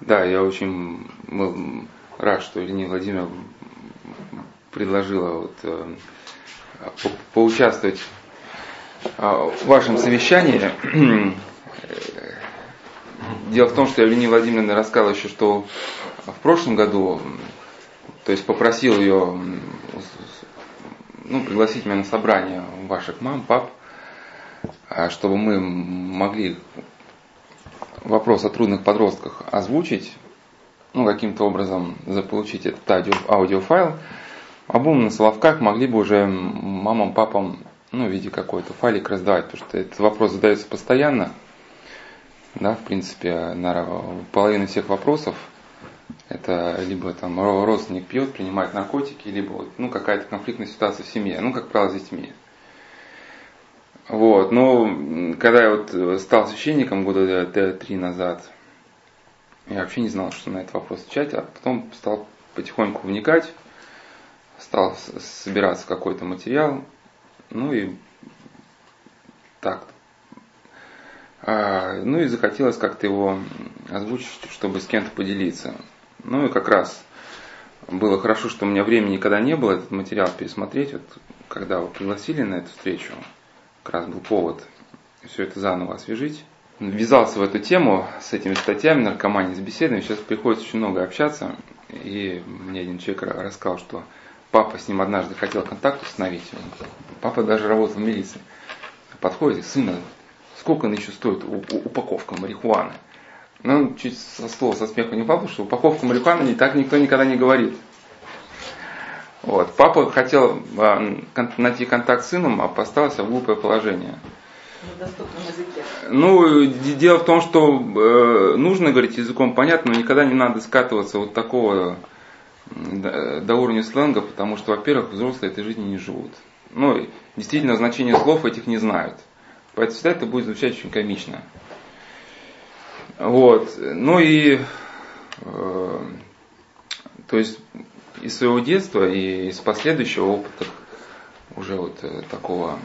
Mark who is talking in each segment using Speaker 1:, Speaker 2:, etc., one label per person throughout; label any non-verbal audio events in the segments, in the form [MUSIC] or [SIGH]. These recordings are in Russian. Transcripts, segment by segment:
Speaker 1: Да? я очень был рад, что Ирина Владимировна предложила вот, э, по поучаствовать а, в вашем совещании. [CLEARS THROAT] Дело в том, что Евгения Владимировна рассказала еще, что в прошлом году, то есть попросил ее ну, пригласить меня на собрание ваших мам, пап, а, чтобы мы могли вопрос о трудных подростках озвучить, ну, каким-то образом заполучить этот аудио, аудиофайл, будем на Соловках могли бы уже мамам, папам, ну, в виде какой-то файлик раздавать, потому что этот вопрос задается постоянно, да, в принципе, на половину всех вопросов это либо там родственник пьет, принимает наркотики, либо ну, какая-то конфликтная ситуация в семье, ну, как правило, с детьми. Вот, но когда я вот стал священником года три назад, я вообще не знал, что на этот вопрос отвечать, а потом стал потихоньку вникать, стал собираться какой-то материал, ну и так. А, ну и захотелось как-то его озвучить, чтобы с кем-то поделиться. Ну и как раз было хорошо, что у меня времени никогда не было этот материал пересмотреть. Вот когда вы пригласили на эту встречу, как раз был повод все это заново освежить. Ввязался в эту тему с этими статьями, наркомании, с беседами. Сейчас приходится очень много общаться. И мне один человек рассказал, что папа с ним однажды хотел контакт установить. Папа даже работал в милиции. Подходит, сына, сколько нынче стоит упаковка марихуаны? Ну, чуть со слова, со смеха не упал, что упаковка марихуаны так никто никогда не говорит. Вот. Папа хотел а, найти контакт с сыном, а поставился в глупое положение. Ну, дело в том, что э, нужно говорить языком понятно, но никогда не надо скатываться вот такого до, до уровня сленга, потому что, во-первых, взрослые этой жизни не живут. Ну, действительно, значение слов этих не знают. Поэтому всегда это будет звучать очень комично. Вот. Ну и, э, то есть, из своего детства и из последующего опыта уже вот э, такого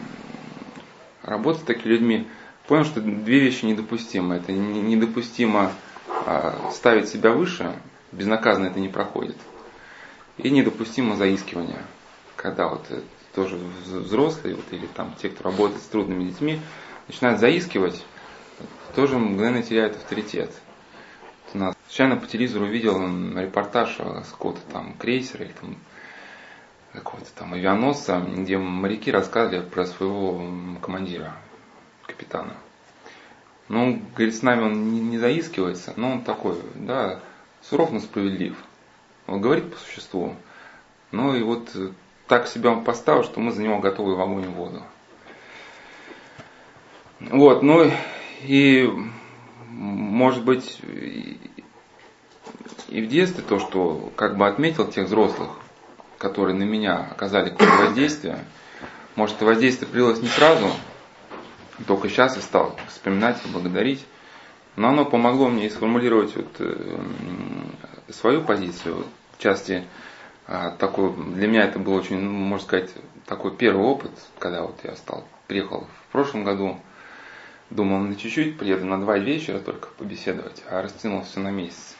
Speaker 1: работы с такими людьми, понял, что две вещи недопустимы. Это недопустимо а, ставить себя выше, безнаказанно это не проходит. И недопустимо заискивание, когда вот э, тоже взрослые, вот, или там те, кто работает с трудными детьми, начинают заискивать, тоже мгновенно теряют авторитет. Нас случайно по телевизору увидел репортаж с какого-то там крейсера или там какого-то там авианосца, где моряки рассказывали про своего командира, капитана. Ну, говорит, с нами он не, не заискивается, но он такой, да, суров, но справедлив. Он говорит по существу. Ну и вот так себя он поставил, что мы за него готовы в огонь и воду. Вот, ну и может быть и в детстве то, что как бы отметил тех взрослых, которые на меня оказали какое-то воздействие, может это воздействие прилилось не сразу, только сейчас я стал вспоминать и благодарить, но оно помогло мне сформулировать вот, э, свою позицию, в части а, такой, для меня это был очень, ну, можно сказать, такой первый опыт, когда вот я стал, приехал в прошлом году, думал на чуть-чуть, приеду на два вечера только побеседовать, а растянул все на месяц.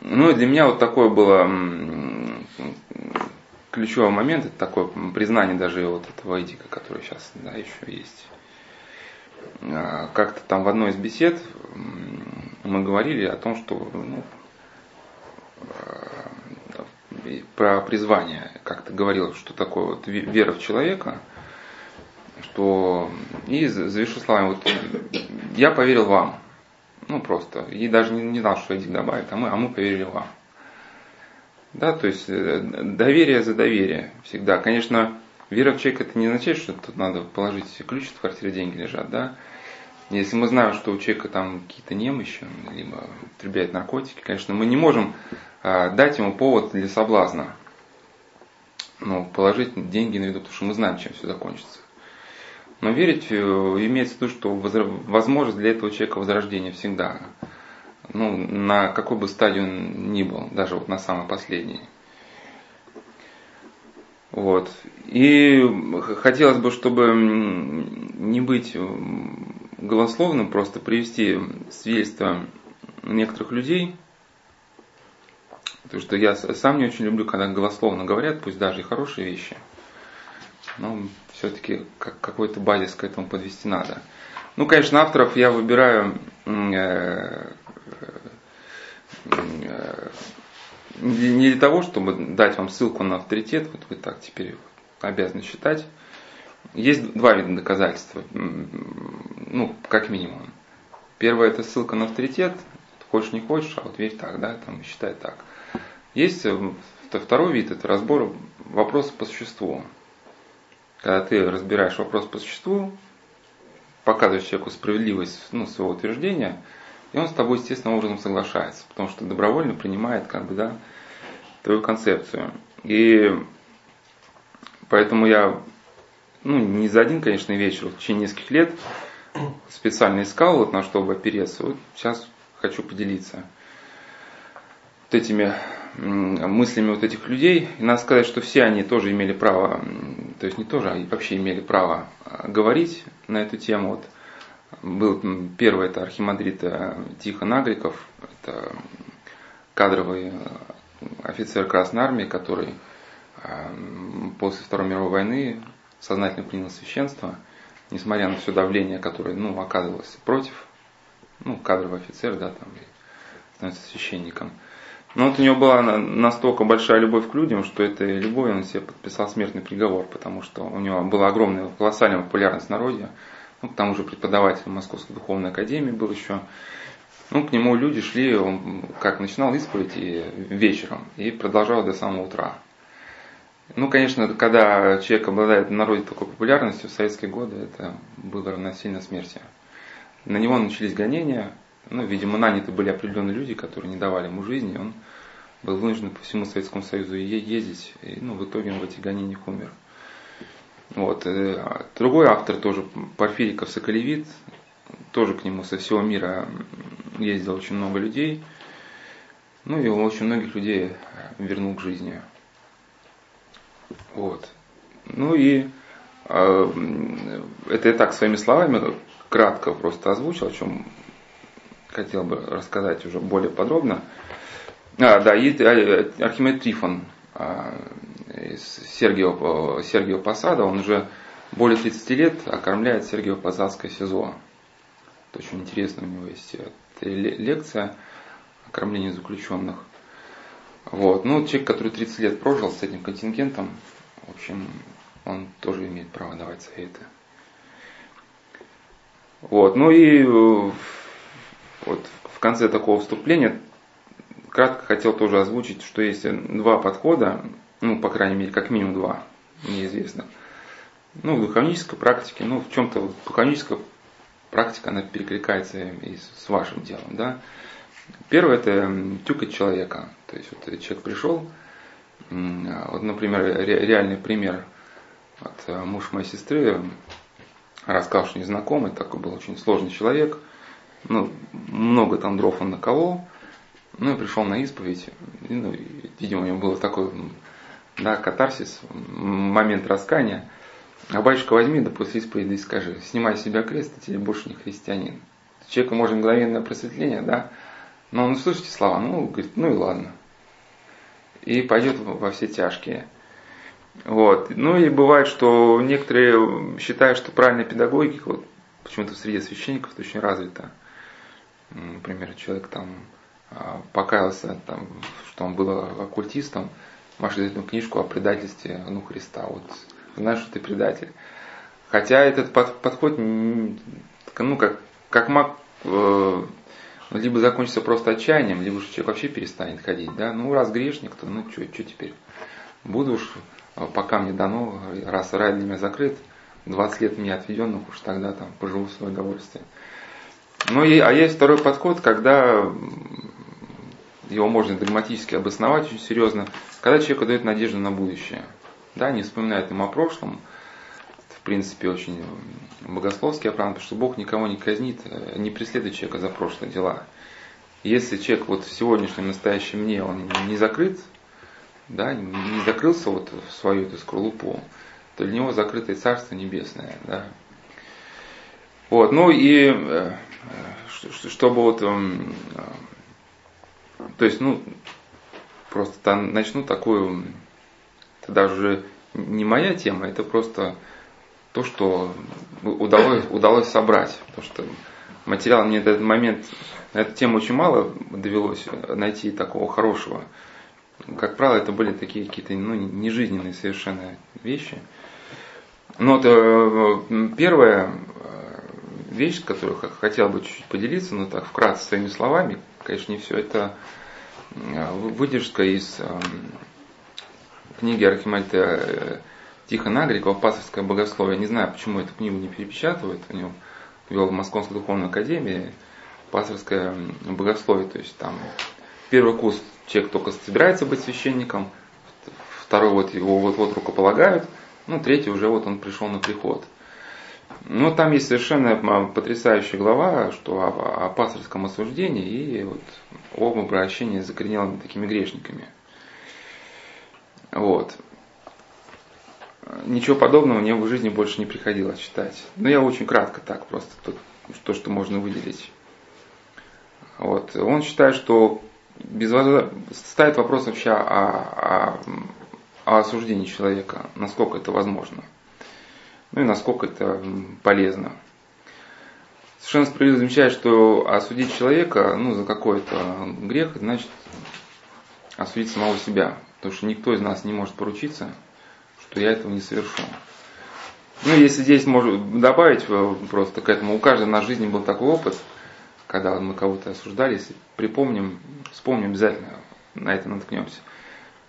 Speaker 1: Ну и для меня вот такое было ключевой момент, это такое признание даже вот этого этика, который сейчас да, еще есть. А, как-то там в одной из бесед мы говорили о том, что ну, про призвание, как-то говорил, что такое вот вера в человека, что и завершу словами, вот я поверил вам, ну просто, и даже не, не знал, что Эдик добавит, а мы, а мы поверили вам. Да, то есть э, доверие за доверие всегда. Конечно, вера в человека это не означает, что тут надо положить ключ, в квартире деньги лежат, да. Если мы знаем, что у человека там какие-то немощи, либо употребляет наркотики, конечно, мы не можем а, дать ему повод для соблазна. Ну, положить деньги на виду, потому что мы знаем, чем все закончится. Но верить э, имеется в виду, что возможность для этого человека возрождения всегда. Ну, на какой бы стадии он ни был, даже вот на самой последней. Вот. И хотелось бы, чтобы не быть голословным, просто привести свидетельство некоторых людей, потому что я сам не очень люблю, когда голословно говорят, пусть даже и хорошие вещи, но все-таки какой-то базис к этому подвести надо. Ну, конечно, авторов я выбираю э, э, не для того, чтобы дать вам ссылку на авторитет, вот вы так теперь обязаны считать. Есть два вида доказательства, ну, как минимум. Первое это ссылка на авторитет, хочешь не хочешь, а вот верь так, да, там считай так. Есть э, второй вид, это разбор вопроса по существу. Когда ты разбираешь вопрос по существу, показываешь человеку справедливость ну, своего утверждения, и он с тобой естественным образом соглашается, потому что добровольно принимает как бы, да, твою концепцию. И поэтому я ну, не за один, конечно, вечер, в течение нескольких лет специально искал, вот на что бы опереться. Вот сейчас хочу поделиться вот этими мыслями вот этих людей. И надо сказать, что все они тоже имели право, то есть не тоже, а вообще имели право а, говорить на эту тему. Вот был первый это архимандрит э, Тихон Агриков, это кадровый э, офицер Красной Армии, который э, после Второй мировой войны сознательно принял священство, несмотря на все давление, которое ну, оказывалось против, ну, кадровый офицер, да, там, становится священником. Но вот у него была настолько большая любовь к людям, что этой любовью он себе подписал смертный приговор, потому что у него была огромная, колоссальная популярность в народе. Ну, к тому же преподаватель Московской духовной академии был еще. Ну, к нему люди шли, он как начинал исповедь и вечером и продолжал до самого утра. Ну, конечно, когда человек обладает в народе такой популярностью в советские годы, это было равносильно смерти. На него начались гонения, ну, видимо, наняты были определенные люди, которые не давали ему жизни, он был вынужден по всему Советскому Союзу ездить, и ну, в итоге он в этих гонениях умер. Вот. Э, другой автор тоже, Порфириков Соколевит, тоже к нему со всего мира ездил очень много людей. Ну и очень многих людей вернул к жизни. Вот. Ну и э, это я так своими словами кратко просто озвучил, о чем хотел бы рассказать уже более подробно. А, да, и э, Архимед Трифон а, из Сергиева, Сергиева Посада, он уже более 30 лет окормляет Сергиево Посадское СИЗО. Это очень интересно, у него есть лекция о кормлении заключенных. Вот. Ну, человек, который 30 лет прожил с этим контингентом, в общем, он тоже имеет право давать советы. Вот. Ну и э, вот в конце такого вступления кратко хотел тоже озвучить, что есть два подхода, ну, по крайней мере, как минимум два, неизвестно. Ну, в духовнической практике, ну, в чем-то духовническая практика, она перекликается и с вашим делом, да. Первое это тюкать человека. То есть вот человек пришел, вот, например, реальный пример. Вот, э, муж моей сестры рассказал, что незнакомый, такой был очень сложный человек. Ну, много там дров он наколол. Ну и пришел на исповедь. И, ну, видимо, у него был такой да, катарсис, момент раскания. А батюшка возьми, да после исповеди и скажи, снимай с себя крест, ты тебе больше не христианин. Человеку может мгновенное просветление, да, но он слышите слова, ну, говорит, ну и ладно. И пойдет во все тяжкие. Вот. Ну и бывает, что некоторые считают, что правильная педагогика, вот почему-то среди священников это очень развита. Например, человек там а, покаялся, там, что он был оккультистом, Маша дает книжку о предательстве ну, Христа. Вот знаешь, что ты предатель. Хотя этот подход, ну, как, как маг, э, либо закончится просто отчаянием, либо же человек вообще перестанет ходить. Да? Ну, раз грешник, то ну, что теперь? Буду уж, э, пока мне дано, раз рай для меня закрыт, 20 лет мне отведенных, уж тогда там поживу в свое удовольствие. Ну, и, а есть второй подход, когда его можно догматически обосновать очень серьезно, когда человеку дает надежду на будущее. Да, не вспоминает им о прошлом, в принципе, очень богословский оправдан, потому что Бог никого не казнит, не преследует человека за прошлые дела. Если человек вот в сегодняшнем, настоящем мне, он не закрыт, да, не закрылся вот в свою эту скорлупу, то для него закрытое Царство Небесное. Да. Вот, ну и чтобы вот, эм, то есть, ну, просто там начну такую, это даже не моя тема, это просто то, что удалось, удалось собрать. Потому что материал мне до этот момент, на эту тему очень мало довелось найти такого хорошего. Как правило, это были такие какие-то ну, нежизненные совершенно вещи. Но вот, э, первая э, вещь, которую хотел бы чуть-чуть поделиться, ну так вкратце своими словами, конечно, не все, это э, выдержка из книги Архимальта Тихона Агрикова «Пасовское богословие». Не знаю, почему эту книгу не перепечатывают. У него вел в Московской духовной академии пасторское богословие. То есть там первый курс человек только собирается быть священником, второй вот его вот-вот рукополагают, ну, третий уже вот он пришел на приход. Ну, там есть совершенно потрясающая глава, что о, о пасторском осуждении и вот об обращении с закоренелыми такими грешниками. Вот. Ничего подобного мне в жизни больше не приходилось читать. Но я очень кратко так просто, то, то что можно выделить. Вот. Он считает, что без ставит вопрос вообще о, о, о осуждении человека, насколько это возможно. Ну и насколько это полезно. Совершенно справедливо замечает, что осудить человека ну, за какой-то грех, значит осудить самого себя. Потому что никто из нас не может поручиться, что я этого не совершу. Ну, если здесь можно добавить э, просто к этому, у каждого на жизни был такой опыт, когда мы кого-то осуждали, если припомним, вспомним обязательно, на это наткнемся,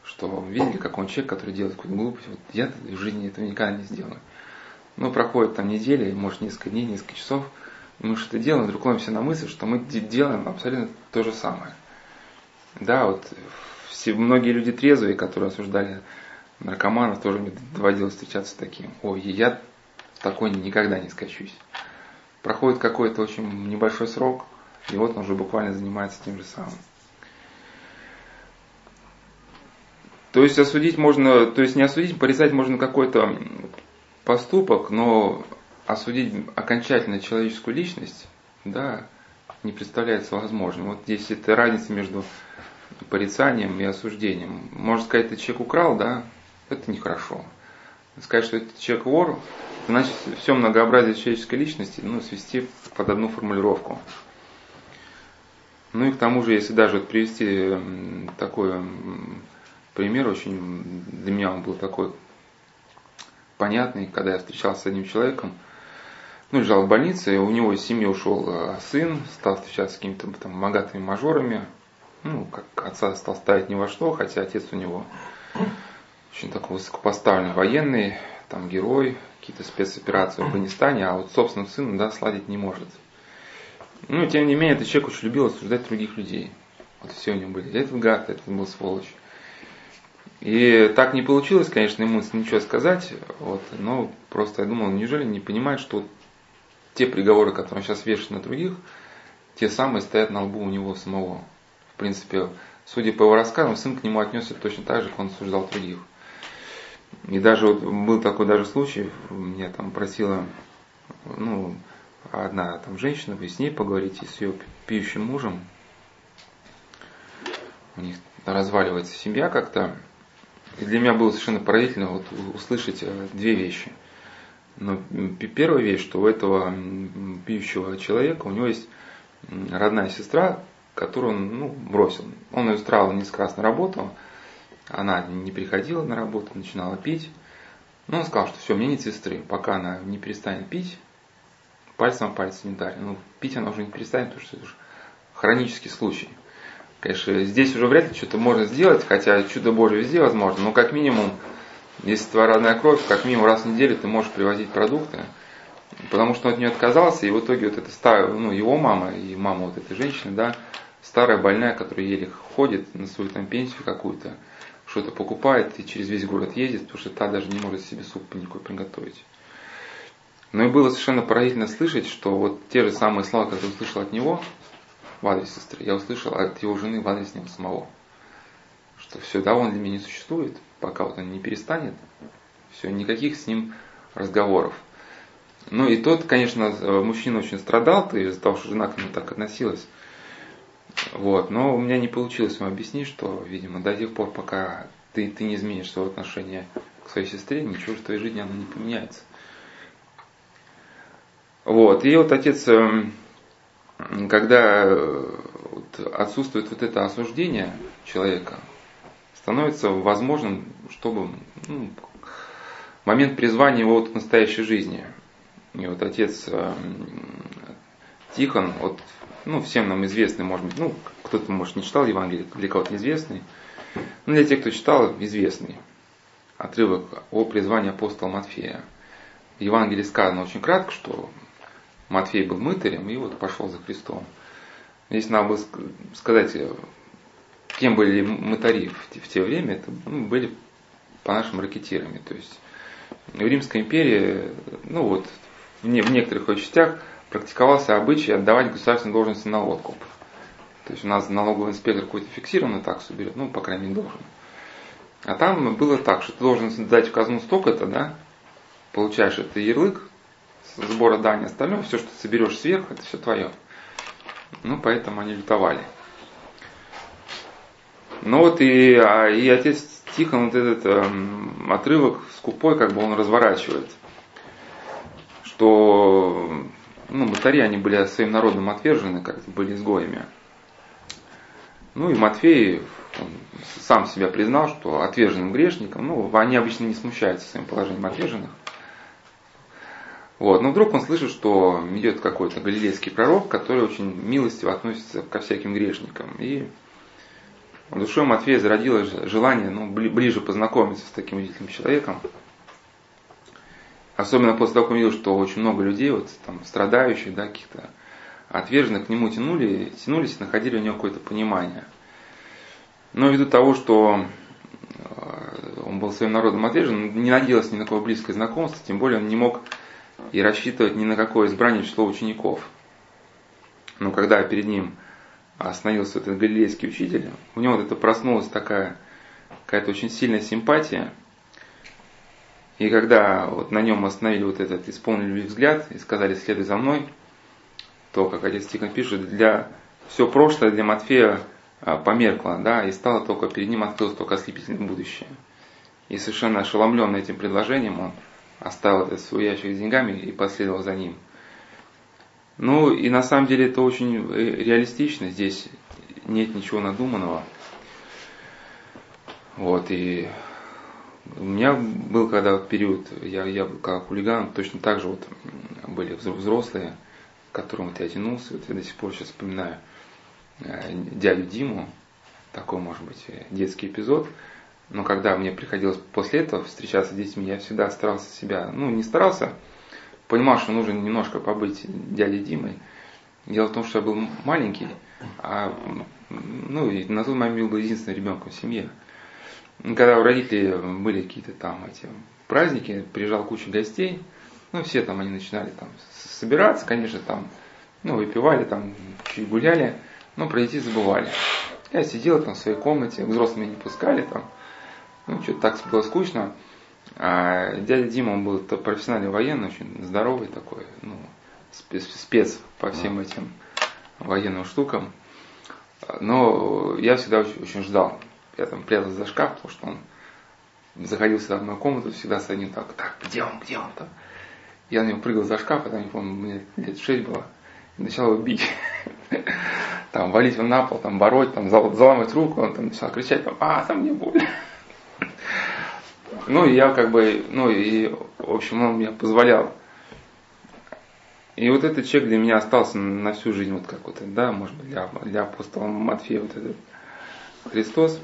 Speaker 1: что видели какой-нибудь человек, который делает какую-то глупость, вот я в жизни этого никогда не сделаю. Ну, проходит там неделя, может несколько дней, несколько часов, мы что-то делаем, вдруг ловимся на мысль, что мы делаем абсолютно то же самое. Да, вот все, многие люди трезвые, которые осуждали наркоманов, тоже мне доводилось встречаться с таким. Ой, я такой никогда не скачусь. Проходит какой-то очень небольшой срок, и вот он уже буквально занимается тем же самым. То есть осудить можно, то есть не осудить, порицать можно какой-то поступок, но осудить окончательно человеческую личность, да, не представляется возможным. Вот здесь это разница между порицанием и осуждением. Можно сказать, этот человек украл, да, это нехорошо. Сказать, что этот человек вор, значит все многообразие человеческой личности ну, свести под одну формулировку. Ну и к тому же, если даже вот привести такой пример, очень для меня он был такой понятный, когда я встречался с одним человеком, ну, лежал в больнице, у него из семьи ушел э, сын, стал встречаться с какими-то там богатыми мажорами, ну, как отца стал ставить ни во что, хотя отец у него очень такой высокопоставленный военный, там герой, какие-то спецоперации в Афганистане, а вот собственным сыном, да, сладить не может. Ну, тем не менее, этот человек очень любил осуждать других людей. Вот все у него были. Этот гад, этот был сволочь. И так не получилось, конечно, ему ничего сказать, вот, но просто я думал, неужели не понимает, что те приговоры, которые он сейчас вешает на других, те самые стоят на лбу у него самого принципе, судя по его рассказам, сын к нему отнесся точно так же, как он осуждал других. И даже вот был такой даже случай, меня там просила, ну, одна там женщина, вы с ней поговорите, с ее пьющим мужем. У них разваливается семья как-то. И для меня было совершенно поразительно вот услышать э, две вещи. Но первая вещь, что у этого пьющего человека, у него есть родная сестра, которую он ну, бросил. Он ее устраивал несколько раз на работу, она не приходила на работу, начинала пить. Но он сказал, что все, мне нет сестры, пока она не перестанет пить, пальцем о пальце не дарит. Ну, пить она уже не перестанет, потому что это уже хронический случай. Конечно, здесь уже вряд ли что-то можно сделать, хотя чудо Божие везде возможно, но как минимум, если твоя родная кровь, как минимум раз в неделю ты можешь привозить продукты, потому что он от нее отказался, и в итоге вот это старая, ну, его мама и мама вот этой женщины, да, старая больная, которая еле ходит на свою там пенсию какую-то, что-то покупает и через весь город ездит, потому что та даже не может себе суп никакой приготовить. Но и было совершенно поразительно слышать, что вот те же самые слова, которые услышал от него в адрес сестры, я услышал от его жены в адрес него самого. Что все, да, он для меня не существует, пока вот он не перестанет, все, никаких с ним разговоров. Ну и тот, конечно, мужчина очень страдал из-за того, что жена к нему так относилась. Вот. Но у меня не получилось ему объяснить, что, видимо, до тех пор, пока ты, ты не изменишь свое отношение к своей сестре, ничего в твоей жизни оно не поменяется. Вот. И вот отец, эм, когда э, отсутствует вот это осуждение человека, становится возможным, чтобы ну, момент призвания его вот к настоящей жизни. И вот отец эм, Тихон, вот, ну, всем нам известный, может быть, ну, кто-то, может, не читал Евангелие, для кого-то неизвестный, но для тех, кто читал, известный отрывок о призвании апостола Матфея. В Евангелии сказано очень кратко, что Матфей был мытарем и вот пошел за Христом. Здесь надо было сказать, кем были мытари в те время, это ну, были по нашим ракетирами. То есть в Римской империи, ну вот, в, не, в некоторых частях практиковался обычай отдавать государственные должности на откуп. То есть у нас налоговый инспектор какой-то фиксированную таксу берет, ну, по крайней мере, должен. А там было так, что ты должен дать в казну столько-то, да, получаешь это ярлык, сбора дани, остальное, все, что соберешь сверху, это все твое. Ну, поэтому они лютовали. Ну вот и, а, и отец Тихон вот этот эм, отрывок скупой, как бы он разворачивает, что ну, батареи, они были своим народом отвержены, как были изгоями. Ну и Матфей сам себя признал, что отверженным грешником, ну, они обычно не смущаются своим положением отверженных. Вот. Но вдруг он слышит, что идет какой-то галилейский пророк, который очень милостиво относится ко всяким грешникам. И в душе Матфея зародилось желание ну, ближе познакомиться с таким удивительным человеком. Особенно после того, как он увидел, что очень много людей, вот, там, страдающих, да, каких-то отверженных к нему тянули, тянулись и находили у него какое-то понимание. Но ввиду того, что э, он был своим народом отвержен, не надеялся ни на какое близкое знакомство, тем более он не мог и рассчитывать ни на какое избрание число учеников. Но когда перед ним остановился этот галилейский учитель, у него вот это проснулась такая какая-то очень сильная симпатия. И когда вот на нем остановили вот этот, исполнили взгляд и сказали «следуй за мной», то, как отец Тихон пишет, для все прошлое для Матфея а, померкло, да, и стало только перед ним открылось только ослепительное будущее. И совершенно ошеломленный этим предложением он оставил свой ящик с деньгами и последовал за ним. Ну и на самом деле это очень э, реалистично, здесь нет ничего надуманного. Вот, и у меня был когда период, я, я как хулиган, точно так же вот были взрослые, к которым вот я тянулся, вот я до сих пор сейчас вспоминаю э, дядю Диму, такой может быть детский эпизод, но когда мне приходилось после этого встречаться с детьми, я всегда старался себя, ну не старался, понимал, что нужно немножко побыть дядей Димой. Дело в том, что я был маленький, а ну, и на тот момент был единственным ребенком в семье. Когда у родителей были какие-то там эти праздники, приезжал куча гостей, ну, все там, они начинали там собираться, конечно, там, ну, выпивали, там, чуть гуляли, но про детей забывали. Я сидел там в своей комнате, взрослыми не пускали там, ну, что-то так было скучно. А дядя Дима, он был профессиональный военный, очень здоровый такой, ну, спец по всем этим военным штукам. Но я всегда очень, очень ждал. Я там прятался за шкаф, потому что он заходил всегда в мою комнату, всегда с одним так, так, где он, где он там. Я на него прыгал за шкаф, а там, не помню, мне лет шесть было, и начал его бить. [LAUGHS] Там, валить его на пол, там, бороть, там, заламывать руку, он там начал кричать, там, а, там мне больно. Ну, и я как бы, ну, и, в общем, он мне позволял. И вот этот человек для меня остался на всю жизнь, вот как вот, да, может быть, для, для апостола Матфея, вот этот Христос.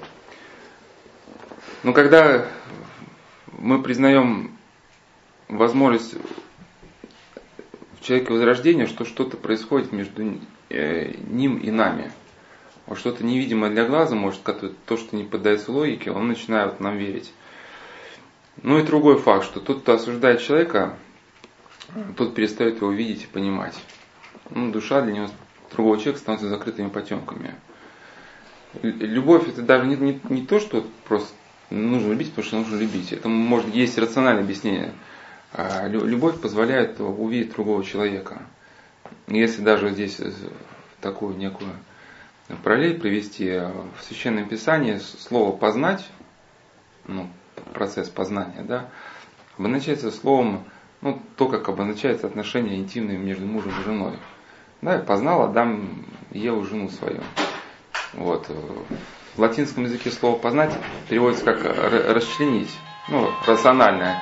Speaker 1: Но когда мы признаем возможность в человеке возрождения, что что-то происходит между э, ним и нами. Вот что-то невидимое для глаза, может, то, что не поддается логике, он начинает нам верить. Ну и другой факт, что тот, кто осуждает человека, тот перестает его видеть и понимать. Ну, душа для него, другого человека становится закрытыми потемками. Любовь это даже не, не, не то, что просто нужно любить, потому что нужно любить. Это может есть рациональное объяснение. А любовь позволяет увидеть другого человека. Если даже здесь такую некую параллель провести, в Священном Писании слово «познать», ну, процесс познания, да, обозначается словом, ну, то, как обозначается отношения интимные между мужем и женой. Да, познал Адам Еву жену свою. Вот. В латинском языке слово познать переводится как расчленить, ну, рациональное.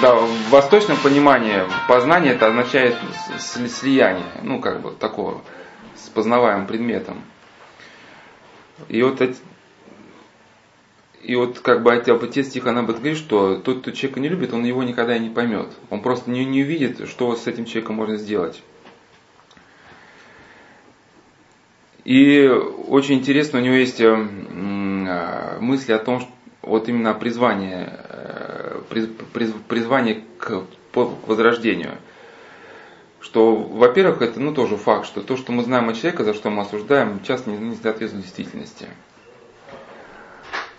Speaker 1: Да, в восточном понимании познание это означает слияние, ну, как бы такого, с познаваемым предметом. И вот и вот как бы отец стих она бы говорит, что тот, кто человека не любит, он его никогда и не поймет. Он просто не, не увидит, что с этим человеком можно сделать. И очень интересно, у него есть э, э, мысли о том, что вот именно призвание, э, призвание к возрождению. Что, во-первых, это ну, тоже факт, что то, что мы знаем о человеке, за что мы осуждаем, часто не, не соответствует действительности.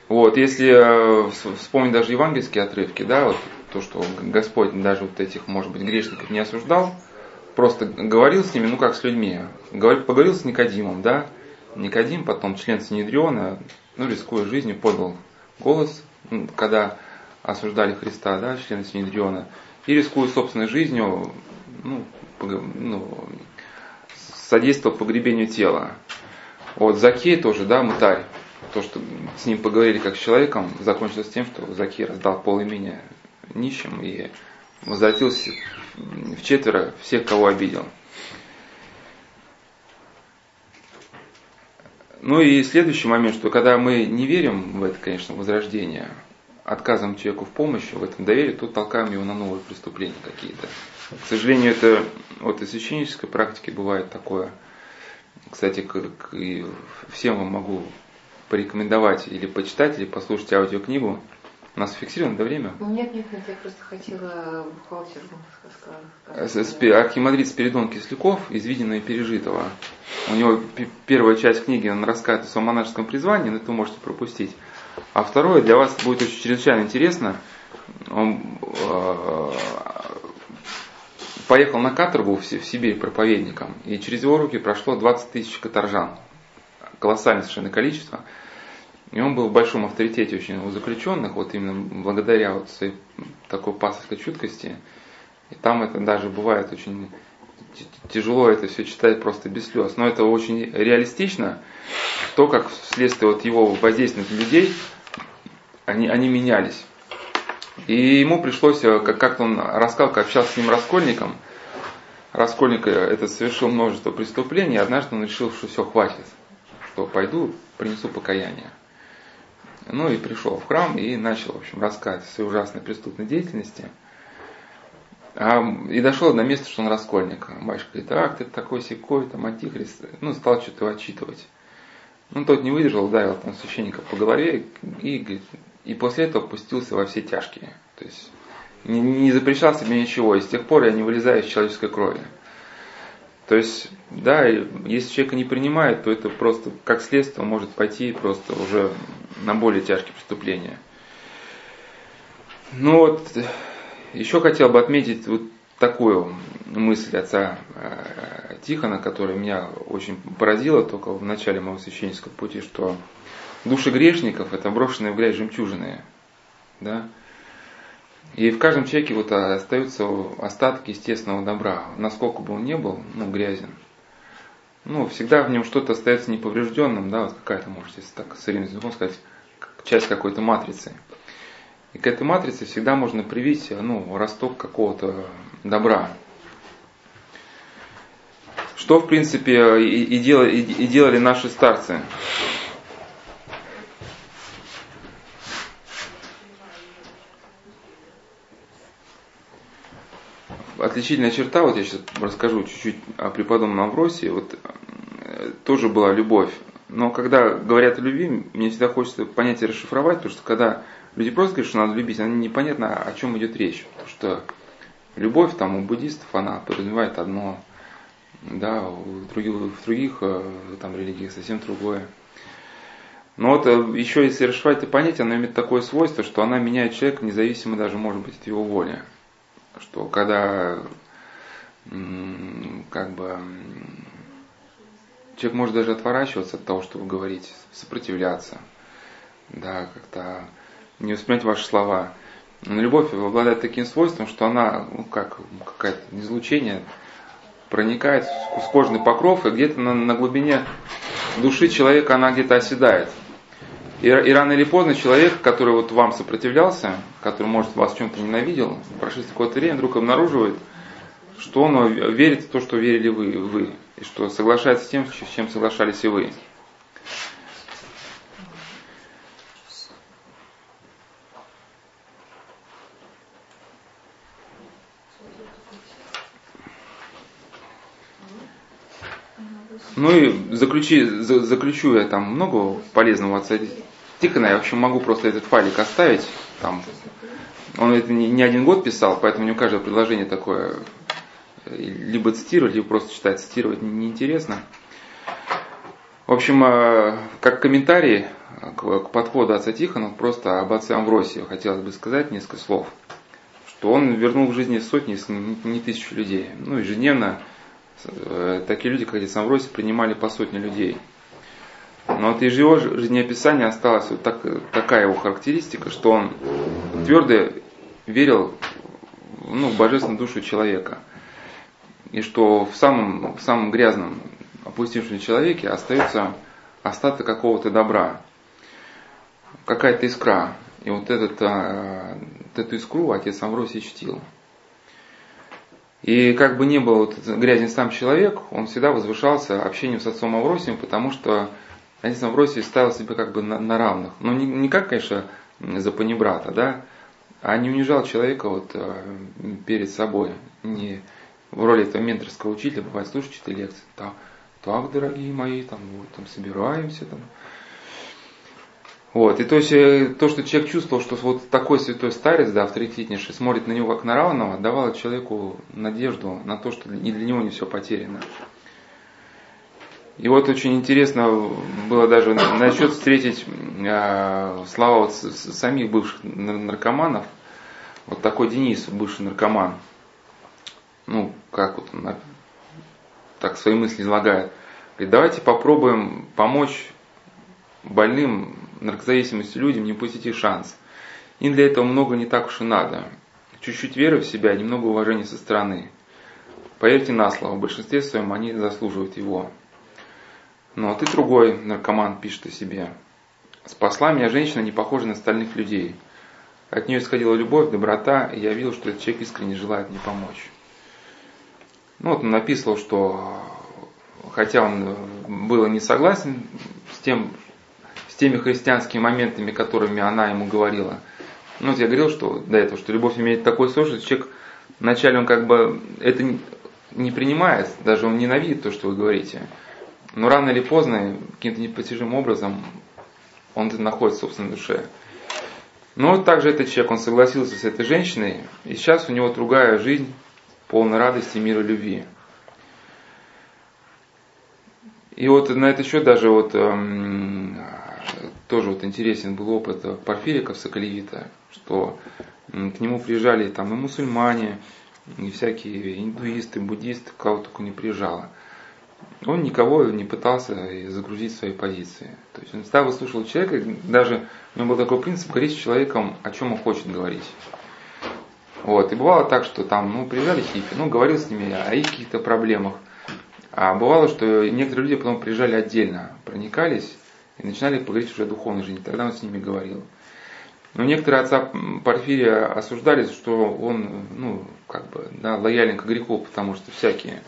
Speaker 1: Вот, если вспомнить даже евангельские отрывки, да, вот то, что Господь даже вот этих, может быть, грешников не осуждал, просто говорил с ними, ну как с людьми. Говорил, поговорил с Никодимом, да. Никодим, потом член Синедриона, ну рискуя жизнью, подал голос, когда осуждали Христа, да, член Синедриона, и рискуя собственной жизнью, ну, ну, содействовал погребению тела. Вот Закей тоже, да, мытарь, то, что с ним поговорили как с человеком, закончилось тем, что Закей раздал пол имения нищим и возвратился в четверо всех, кого обидел. Ну и следующий момент, что когда мы не верим в это, конечно, возрождение, отказываем человеку в помощи, в этом доверии, то толкаем его на новые преступления какие-то. К сожалению, это вот и священнической практике бывает такое. Кстати, как и всем вам могу порекомендовать или почитать, или послушать аудиокнигу у нас фиксировано до время?
Speaker 2: Нет, нет, нет, я просто хотела бухгалтеру
Speaker 1: сказать. Архимандрит Спиридон Кисляков из виденного и пережитого. У него первая часть книги, он рассказывает о своем монашеском призвании, но это вы можете пропустить. А второе, для вас будет очень чрезвычайно интересно, он э, поехал на каторгу в, Сибирь проповедником, и через его руки прошло 20 тысяч каторжан. Колоссальное совершенно количество. И он был в большом авторитете очень у заключенных, вот именно благодаря вот своей такой пасторской чуткости. И там это даже бывает очень тяжело это все читать просто без слез. Но это очень реалистично, то, как вследствие вот его воздействия на людей, они, они менялись. И ему пришлось, э, как, как он рассказал, как общался с ним Раскольником, Раскольник э, это совершил множество преступлений, однажды он решил, что все, хватит, что пойду, принесу покаяние. Ну и пришел в храм и начал, в общем, рассказывать о своей ужасной преступной деятельности. А, и дошел до места, что он раскольник. Батюшка говорит, ах, ты такой секой, там, антихрист. Ну, стал что-то отчитывать. Ну, тот не выдержал, ударил там священника по голове и, и после этого пустился во все тяжкие. То есть не, не запрещал себе ничего, и с тех пор я не вылезаю из человеческой крови. То есть, да, если человека не принимает, то это просто как следствие может пойти просто уже на более тяжкие преступления. Ну вот, еще хотел бы отметить вот такую мысль отца э, Тихона, которая меня очень поразила только в начале моего священнического пути, что души грешников это брошенные в грязь жемчужины. Да? И в каждом человеке вот остаются остатки естественного добра. Насколько бы он ни был, ну, грязен. Ну, всегда в нем что-то остается неповрежденным, да, вот какая-то, может, если так с языком сказать, часть какой-то матрицы. И к этой матрице всегда можно привить, ну, росток какого-то добра. Что, в принципе, и, и, делали, и делали наши старцы. Отличительная черта, вот я сейчас расскажу чуть-чуть о преподобном Авросии, вот э, тоже была любовь. Но когда говорят о любви, мне всегда хочется понятие расшифровать, потому что когда люди просто говорят, что надо любить, они непонятно, о чем идет речь. Потому что любовь там у буддистов, она подразумевает одно, да, у других, в других э, там религиях совсем другое. Но вот э, еще если расшифровать это понятие, она имеет такое свойство, что она меняет человека независимо даже, может быть, от его воли. Что когда как бы человек может даже отворачиваться от того, что вы говорите, сопротивляться, да, как-то не воспринять ваши слова. Но любовь обладает таким свойством, что она, ну как, какое-то излучение проникает в кожный покров, и где-то на, на глубине души человека она где-то оседает. И, и рано или поздно человек, который вот вам сопротивлялся, который, может, вас в чем-то ненавидел, прошли какое-то время, вдруг обнаруживает, что он верит в то, что верили вы, вы и что соглашается с тем, с чем соглашались и вы. Ну и заключи, за, заключу я там много полезного отца Тихона. Я, в общем, могу просто этот файлик оставить. Там. Он это не, один год писал, поэтому у каждое предложение такое либо цитировать, либо просто читать. Цитировать неинтересно. В общем, э, как комментарий к, к подходу отца Тихона, просто об отце Амвросии хотелось бы сказать несколько слов. Что он вернул в жизни сотни, если не тысячу людей. Ну, ежедневно Э, такие люди, как отец Амвросий, принимали по сотне людей. Но вот из его жизнеописания осталась вот так, такая его характеристика, что он твердо верил ну, в божественную душу человека. И что в самом, в самом грязном, опустившем человеке остается остаток какого-то добра, какая-то искра. И вот, этот, а, вот эту искру отец Амвросий чтил. И как бы не был вот грязен сам человек, он всегда возвышался общением с отцом Авросием, потому что отец Авросий ставил себя как бы на, на равных. Но не, не как, конечно, за панибрата, да, а не унижал человека вот э, перед собой. Не в роли этого менторского учителя, бывает, слушайте лекции, так, так, дорогие мои, там, вот, там собираемся, там, вот, и то есть э, то, что человек чувствовал, что вот такой святой старец, да, авторитетнейший, смотрит на него как на равного, давало человеку надежду на то, что и для него не все потеряно. И вот очень интересно было даже насчет встретить э, слова вот самих бывших наркоманов. Вот такой Денис, бывший наркоман, ну, как вот он так свои мысли излагает. Говорит, давайте попробуем помочь больным наркозависимостью людям не упустить их шанс. Им для этого много не так уж и надо. Чуть-чуть веры в себя, немного уважения со стороны. Поверьте на слово, в большинстве своем они заслуживают его. Ну а ты другой наркоман пишет о себе. Спасла меня женщина, не похожая на остальных людей. От нее исходила любовь, доброта, и я видел, что этот человек искренне желает мне помочь. Ну вот он написал, что хотя он был не согласен с тем, теми христианскими моментами, которыми она ему говорила. Ну, вот я говорил, что до этого, что любовь имеет такой свойство, что человек вначале он как бы это не принимает, даже он ненавидит то, что вы говорите. Но рано или поздно, каким-то непостижимым образом, он находит в собственной душе. Но также этот человек, он согласился с этой женщиной, и сейчас у него другая жизнь, полная радости, мира, любви. И вот на это счет даже вот эм, тоже вот интересен был опыт Порфирика Соколевита, что к нему приезжали там и мусульмане, и всякие индуисты, буддисты, кого только не приезжало. Он никого не пытался загрузить в свои позиции. То есть он всегда выслушивал человека, даже у него был такой принцип говорить с человеком, о чем он хочет говорить. Вот. И бывало так, что там, ну, приезжали хиппи, ну, говорил с ними о их каких-то проблемах. А бывало, что некоторые люди потом приезжали отдельно, проникались и начинали поговорить уже о духовной жизни. Тогда он с ними говорил. Но некоторые отца Порфирия осуждали, что он, ну, как бы, да, лоялен к греху, потому что всякие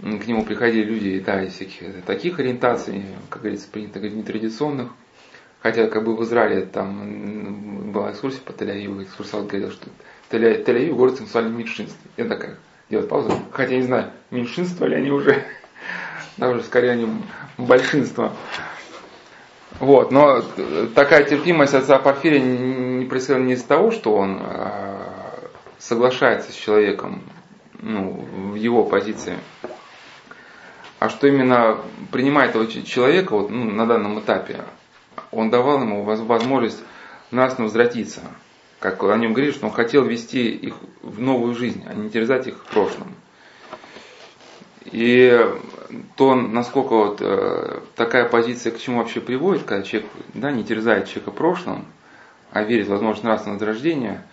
Speaker 1: к нему приходили люди, да, из всяких таких ориентаций, как говорится, принято говорить, нетрадиционных. Хотя, как бы в Израиле там была экскурсия по Тель-Авиву, экскурсовод говорил, что Тель-Авив город сексуальных меньшинств. Я такая, делать паузу, хотя не знаю, меньшинство ли они уже, [LAUGHS] да, уже скорее они большинство. Вот, но такая терпимость отца Порфирия не происходит не из-за того, что он э, соглашается с человеком ну, в его позиции, а что именно принимает этого человека вот, ну, на данном этапе, он давал ему возможность нас возвратиться как о нем говорит, что он хотел вести их в новую жизнь, а не терзать их в прошлом. И то, насколько вот э, такая позиция к чему вообще приводит, когда человек да, не терзает человека прошлым, а верит в возможность нравственного возрождения,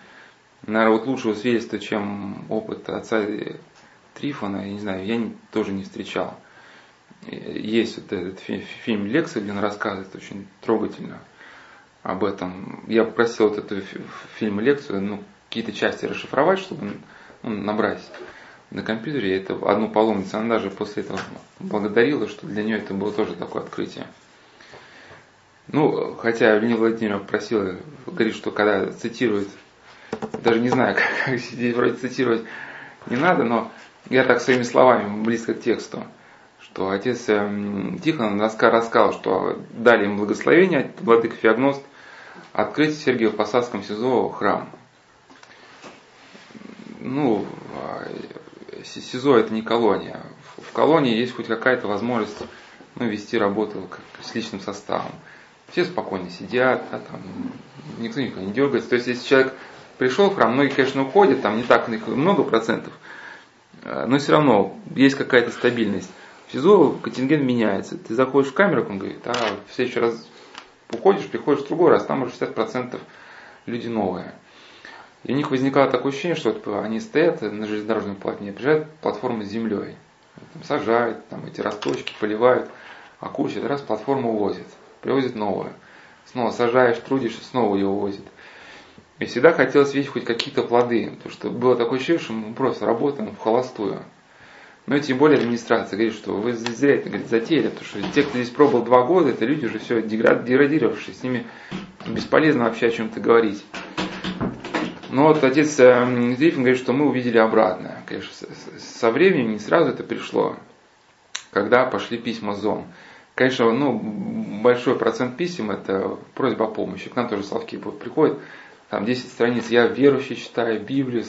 Speaker 1: наверное, вот лучшего свидетельства, чем опыт отца Трифона, я не знаю, я не, тоже не встречал. Есть вот этот фильм «Лекса», где он рассказывает очень трогательно об этом. Я попросил вот эту фильм лекцию, ну, какие-то части расшифровать, чтобы ну, набрать на компьютере. Это одну паломницу, она даже после этого благодарила, что для нее это было тоже такое открытие. Ну, хотя Леонид Владимировна просила, говорит, что когда цитирует, даже не знаю, [LAUGHS] как, как здесь вроде цитировать не надо, но я так своими словами, близко к тексту, что отец эм, Тихон рассказал, что дали им благословение, владыка Феогност, открыть в Сергиево-Посадском СИЗО храм. Ну, а, СИЗО это не колония. В колонии есть хоть какая-то возможность ну, вести работу с личным составом. Все спокойно сидят, да, там, никто никого не дергается. То есть, если человек пришел в храм, многие, конечно, уходят, там не так много процентов, а, но все равно есть какая-то стабильность. СИЗО контингент меняется. Ты заходишь в камеру, он говорит, а в следующий раз уходишь, приходишь в другой раз, там уже 60% люди новые. И у них возникало такое ощущение, что они стоят на железнодорожном полотне, приезжает платформа с землей. Там сажают, там эти росточки поливают, а куча раз платформу увозят, привозят новую. Снова сажаешь, трудишься, снова ее увозят. И всегда хотелось видеть хоть какие-то плоды, потому что было такое ощущение, что мы просто работаем в холостую. Ну и тем более администрация говорит, что вы зря это говорит, затеяли, потому что те, кто здесь пробовал два года, это люди уже все деградировавшие, с ними бесполезно вообще о чем-то говорить. Но вот отец Трифин говорит, что мы увидели обратное. Конечно, со временем не сразу это пришло, когда пошли письма ЗОН. Конечно, ну, большой процент писем это просьба о помощи. К нам тоже словки приходят, там 10 страниц, я верующий читаю Библию,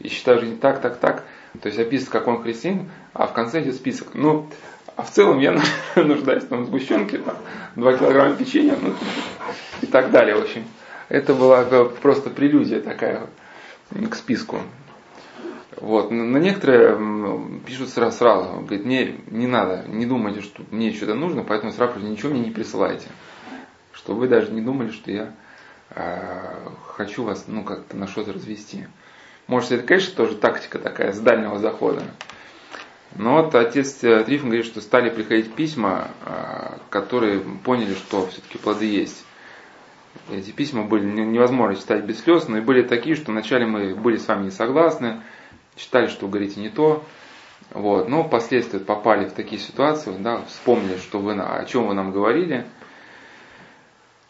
Speaker 1: и считаю жизнь так, так, так. То есть описывается, как он христианин, а в конце идет список. Ну, а в целом я [LAUGHS] нуждаюсь там, в сгущенке, там, 2 килограмма печенья, ну, и так далее, в общем. Это была просто прелюдия такая к списку. Вот. На некоторые пишут сразу, сразу, говорит, мне не надо, не думайте, что мне что-то нужно, поэтому сразу ничего мне не присылайте. Чтобы вы даже не думали, что я э, хочу вас, ну, как-то на что-то развести. Может, это, конечно, тоже тактика такая с дальнего захода. Но вот отец э, Трифон говорит, что стали приходить письма, э, которые поняли, что все-таки плоды есть. Эти письма были невозможно читать без слез, но и были такие, что вначале мы были с вами не согласны, считали, что вы говорите не то, вот, но впоследствии попали в такие ситуации, да, вспомнили, что вы, о чем вы нам говорили.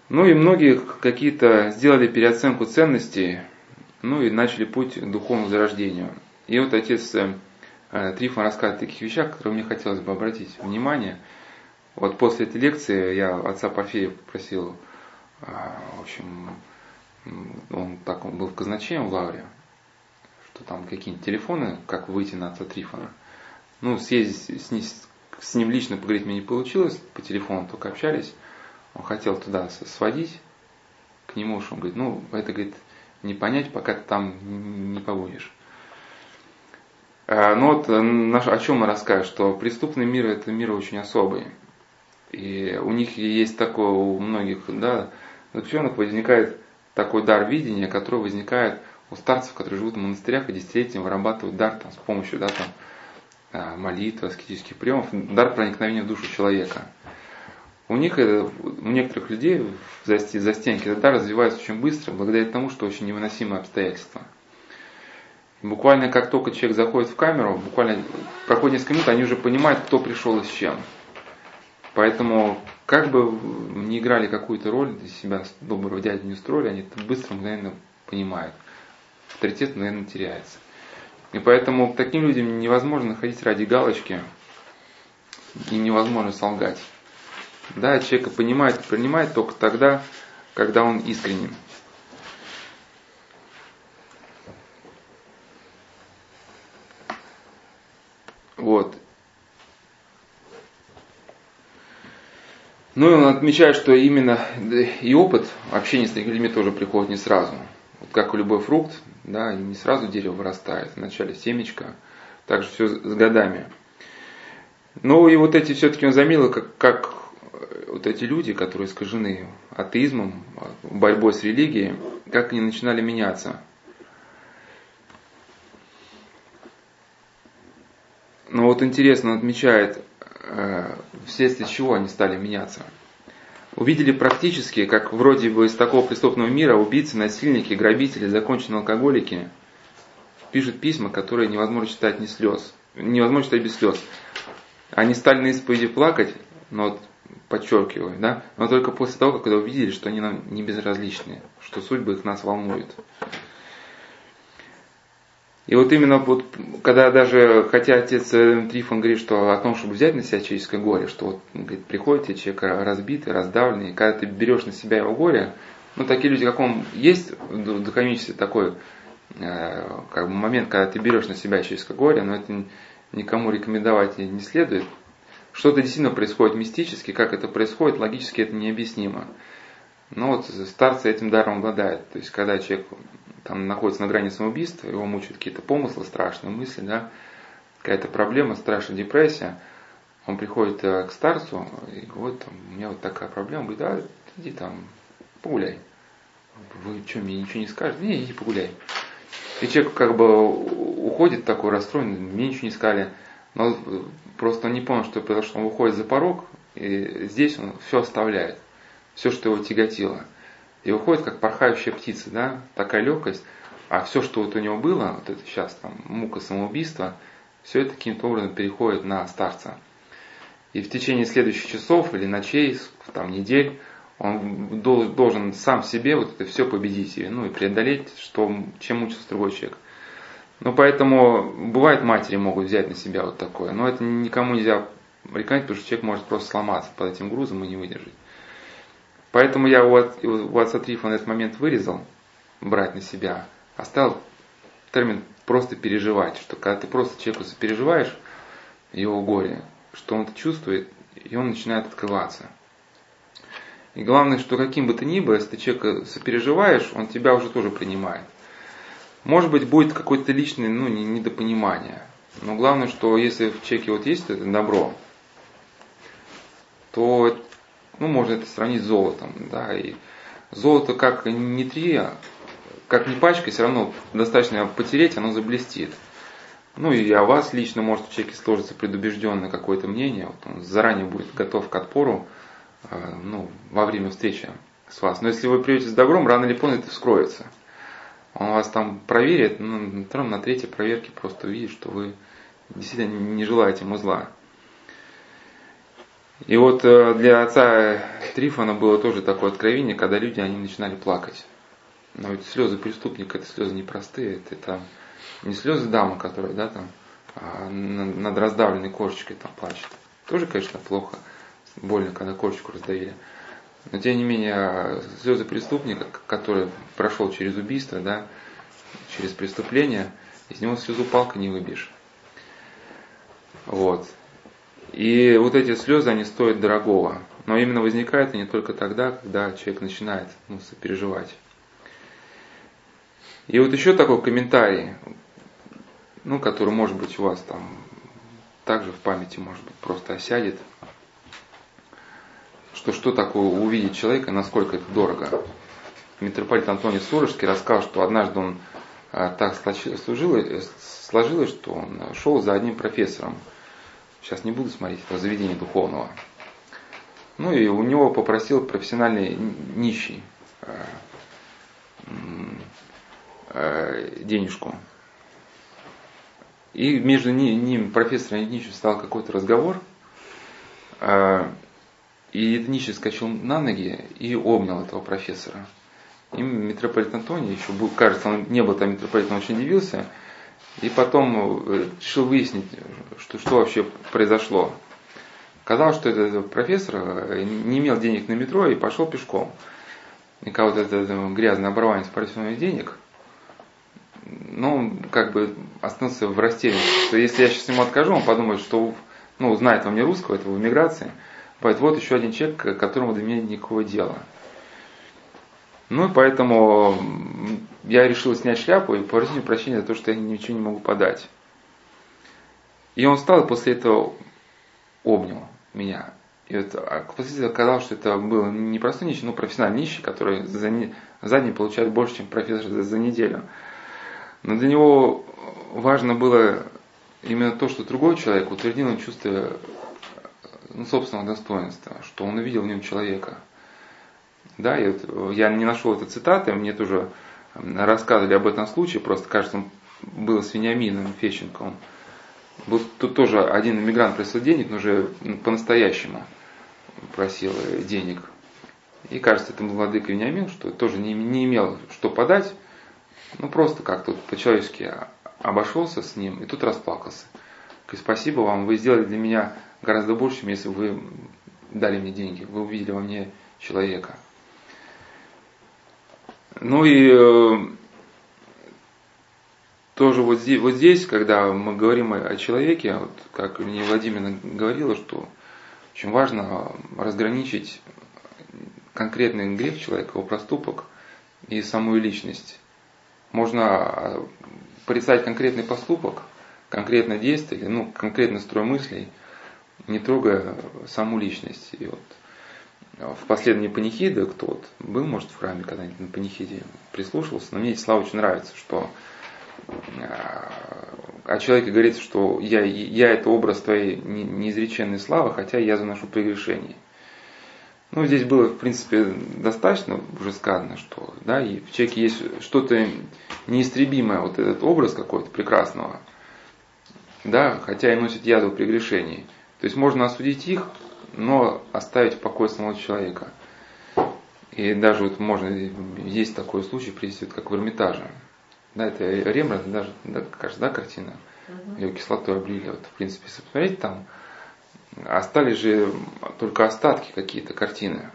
Speaker 1: Ну и многие какие-то сделали переоценку ценностей, ну и начали путь духовному зарождению. И вот отец э, Трифон рассказывает о таких вещах, которые мне хотелось бы обратить внимание. Вот после этой лекции я отца Порфирия попросил, э, в общем, он так он был в казначеем в Лавре, что там какие-нибудь телефоны, как выйти на отца Трифона. Ну, съездить с, ним, с ним лично поговорить мне не получилось, по телефону только общались. Он хотел туда сводить к нему, что он говорит, ну, это, говорит, не понять, пока ты там не побудешь. А, ну вот о чем мы расскажем, что преступный мир это мир очень особый. И у них есть такое, у многих да, заключенных возникает такой дар видения, который возникает у старцев, которые живут в монастырях и десятилетиями вырабатывают дар там, с помощью да, там, а, молитвы, аскетических приемов, дар проникновения в душу человека. У них, у некоторых людей в застенке дар развивается очень быстро, благодаря тому, что очень невыносимые обстоятельства. Буквально как только человек заходит в камеру, буквально проходит несколько минут, они уже понимают, кто пришел и с чем. Поэтому, как бы не играли какую-то роль, для себя доброго дядю не устроили, они это быстро, мгновенно понимают. Авторитет, наверное, теряется. И поэтому таким людям невозможно ходить ради галочки и невозможно солгать. Да, человека понимает принимает только тогда, когда он искренен. Вот. Ну и он отмечает, что именно и опыт общения с такими людьми тоже приходит не сразу. Вот как и любой фрукт, да, не сразу дерево вырастает, вначале семечко, также все с годами. Ну и вот эти все-таки он заметил, как, как вот эти люди, которые искажены атеизмом, борьбой с религией, как они начинали меняться. Но вот интересно, он отмечает, э, вследствие чего они стали меняться. Увидели практически, как вроде бы из такого преступного мира убийцы, насильники, грабители, законченные алкоголики пишут письма, которые невозможно читать не слез. Невозможно читать без слез. Они стали на исповеди плакать, но подчеркиваю, да, но только после того, когда увидели, что они нам не безразличны, что судьбы их нас волнуют. И вот именно вот, когда даже, хотя отец Трифон говорит, что о том, чтобы взять на себя человеческое горе, что вот, говорит, приходит тебе человек разбитый, раздавленный, и когда ты берешь на себя его горе, ну, такие люди, как он, есть в духовничестве такой э, как бы момент, когда ты берешь на себя человеческое горе, но это никому рекомендовать не следует, что-то действительно происходит мистически, как это происходит, логически это необъяснимо. Но вот старцы этим даром обладают. То есть, когда человек там находится на грани самоубийства, его мучают какие-то помыслы, страшные мысли, да, какая-то проблема, страшная депрессия, он приходит э, к старцу и говорит, у меня вот такая проблема, говорит, да, иди там, погуляй. Вы что, мне ничего не скажете? Не, иди погуляй. И человек как бы уходит такой расстроенный, мне ничего не сказали. Но просто не понял, что произошло. Он выходит за порог, и здесь он все оставляет. Все, что его тяготило. И выходит как порхающая птица, да, такая легкость. А все, что вот у него было, вот это сейчас там мука самоубийства, все это каким-то образом переходит на старца. И в течение следующих часов или ночей, там, недель, он должен сам себе вот это все победить, ну и преодолеть, что, чем мучился другой человек. Ну, поэтому бывает матери могут взять на себя вот такое, но это никому нельзя рекомендовать, потому что человек может просто сломаться под этим грузом и не выдержать. Поэтому я у, у отца Трифона этот момент вырезал, брать на себя, оставил термин просто переживать, что когда ты просто человеку сопереживаешь его горе, что он это чувствует, и он начинает открываться. И главное, что каким бы ты ни был, если ты человека сопереживаешь, он тебя уже тоже принимает. Может быть, будет какое-то личное ну, недопонимание. Но главное, что если в человеке вот есть это добро, то ну, можно это сравнить с золотом. Да, и золото как не три, как не пачка, все равно достаточно потереть, оно заблестит. Ну и о вас лично может в человеке сложиться предубежденное какое-то мнение, вот он заранее будет готов к отпору э, ну, во время встречи с вас. Но если вы придете с добром, рано или поздно это вскроется он вас там проверит, ну, на втором, на третьей проверке просто увидит, что вы действительно не желаете ему зла. И вот э, для отца Трифона было тоже такое откровение, когда люди они начинали плакать. Но ведь слезы преступника это слезы непростые, это, это не слезы дамы, которая, да, там, а над раздавленной кошечкой там плачет. Тоже, конечно, плохо, больно, когда кошечку раздавили. Но тем не менее, слезы преступника, который прошел через убийство, да, через преступление, из него слезу палка не выбьешь. Вот. И вот эти слезы, они стоят дорогого. Но именно возникают они только тогда, когда человек начинает ну, сопереживать. И вот еще такой комментарий, ну, который, может быть, у вас там также в памяти, может быть, просто осядет – что что такое увидеть человека, насколько это дорого. Митрополит Антоний Сурожский рассказал, что однажды он а, так сложилось, сложилось, что он шел за одним профессором. Сейчас не буду смотреть этого заведения духовного. Ну и у него попросил профессиональный нищий а, денежку. И между ним, профессором и нищим, стал какой-то разговор. И нищий скачал на ноги и обнял этого профессора. И митрополит Антоний, еще, кажется, он не был там митрополитом, очень удивился. И потом э, решил выяснить, что, что вообще произошло. Казалось, что этот профессор э, не имел денег на метро и пошел пешком. И когда вот этот грязный оборванец попросил денег, ну, как бы остался в растерянности, если я сейчас ему откажу, он подумает, что, ну, знает он не русского, это в эмиграции, Поэтому вот еще один человек, к которому до меня никакого дела. Ну и поэтому я решил снять шляпу и попросить прощения за то, что я ничего не могу подать. И он встал и после этого обнял меня. И вот а впоследствии оказалось, что это был не простой нищий, но профессиональный нищий, который за, не, за день получает больше, чем профессор за, за неделю. Но для него важно было именно то, что другой человек утвердил чувство ну, собственного достоинства, что он увидел в нем человека. Да, и вот я не нашел этой цитаты, мне тоже рассказывали об этом случае, просто, кажется, он был с Вениамином Фещенко, был тут тоже один иммигрант просил денег, но уже по-настоящему просил денег. И кажется, это владыка Вениамин, что тоже не, не имел что подать, ну просто как-то по-человечески обошелся с ним и тут расплакался. Говорит, спасибо вам, вы сделали для меня гораздо больше, чем если бы вы дали мне деньги, вы увидели во мне человека. Ну и э, тоже вот здесь, вот здесь, когда мы говорим о, человеке, вот как мне Владимир говорила, что очень важно разграничить конкретный грех человека, его проступок и саму личность. Можно порицать конкретный поступок, конкретное действие, ну, конкретный строй мыслей, не трогая саму личность. И вот в последней панихиде, кто вот был, может, в храме когда-нибудь на панихиде прислушивался, но мне эти слова очень нравится, что о человеке говорится, что я, я это образ твоей неизреченной славы, хотя я заношу прегрешение. Ну, здесь было, в принципе, достаточно уже сказано, что да, и в человеке есть что-то неистребимое, вот этот образ какой-то прекрасного, да, хотя и носит яду прегрешений. То есть можно осудить их, но оставить в покое самого человека. И даже вот можно, есть такой случай привести, вот как в Эрмитаже. Да, это Рембрандт, даже, да, кажется, да, картина. Ее кислотой облили. Вот, в принципе, если посмотреть, там остались же только остатки какие-то картины.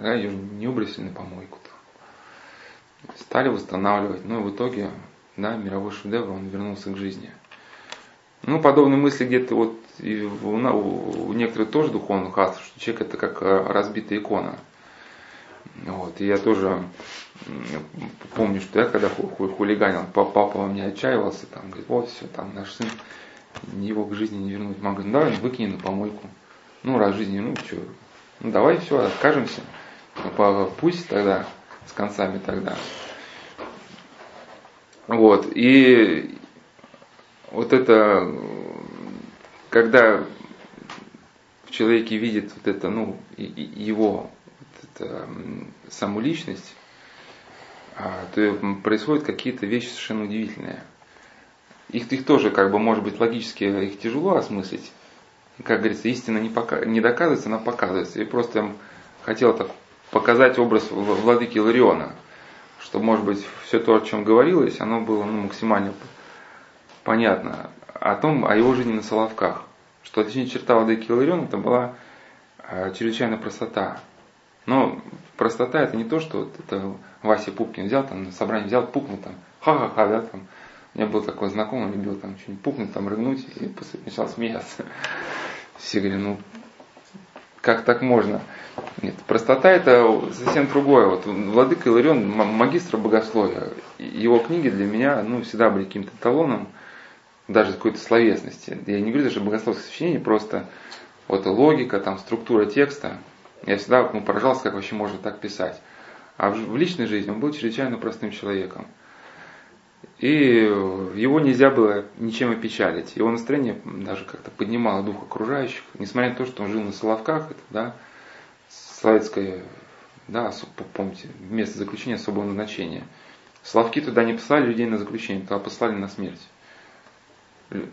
Speaker 1: Да, ее не выбросили на помойку. -то. Стали восстанавливать. Ну и в итоге, да, мировой шедевр, он вернулся к жизни. Ну, подобные мысли где-то вот и у, у, у некоторых тоже духовных ас, что человек это как э, разбитая икона. Вот, и я тоже помню, что я когда хулиганил, папа у меня отчаивался, там, говорит, вот все, там наш сын, его к жизни не вернуть. Мама говорит, ну давай выкини на помойку. Ну, раз жизни, ну что, ну давай все, откажемся. Ну, пусть тогда, с концами тогда. Вот, и вот это, когда в человеке видит вот это, ну, его вот это, саму личность, а, то происходят какие-то вещи совершенно удивительные. Их, их тоже, как бы, может быть, логически их тяжело осмыслить. Как говорится, истина не, пока, не доказывается, она показывается. И просто я хотел так показать образ владыки Лариона, что, может быть, все то, о чем говорилось, оно было ну, максимально понятно. О том, о его жизни на Соловках. Что отличительная черта владыки Лариона, это была э, чрезвычайная простота. Но простота это не то, что вот это Вася Пупкин взял, там на собрании взял, пукнул там, ха-ха-ха, да, там. У меня был такой знакомый, любил там что-нибудь пукнуть, там рыгнуть, и после начал смеяться. Все говорили, ну, как так можно? Нет, простота это совсем другое. Вот Владыка Иларион, магистр богословия, его книги для меня ну, всегда были каким-то талоном, даже какой-то словесности. Я не говорю даже богословское сочинение, просто вот логика, там, структура текста. Я всегда ну, поражался, как вообще можно так писать. А в личной жизни он был чрезвычайно простым человеком. И его нельзя было ничем опечалить. Его настроение даже как-то поднимало дух окружающих, несмотря на то, что он жил на Соловках, это, да, советское, да, помните, место заключения особого назначения. Соловки туда не послали людей на заключение, туда послали на смерть.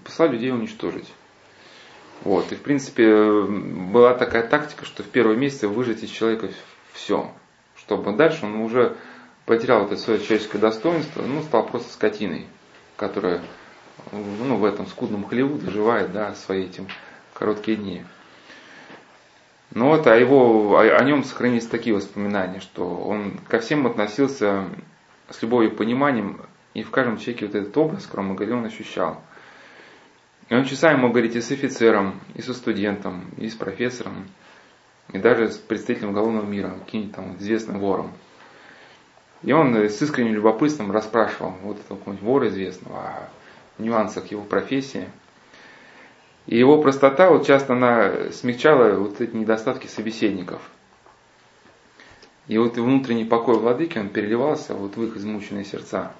Speaker 1: Послали людей уничтожить. Вот. И в принципе была такая тактика, что в первые месяцы выжать из человека все чтобы дальше он уже потерял это свое человеческое достоинство, ну, стал просто скотиной, которая ну, в этом скудном хлеву доживает да, свои этим короткие дни. Ну вот, а его, о, о нем сохранились такие воспоминания, что он ко всем относился с любовью и пониманием, и в каждом человеке вот этот образ, говорили, он ощущал. И он часами мог говорить и с офицером, и со студентом, и с профессором, и даже с представителем уголовного мира, каким-нибудь там известным вором. И он с искренним любопытством расспрашивал вот этого какого-нибудь вора известного о нюансах его профессии. И его простота вот часто она смягчала вот эти недостатки собеседников. И вот внутренний покой владыки, он переливался вот в их измученные сердца.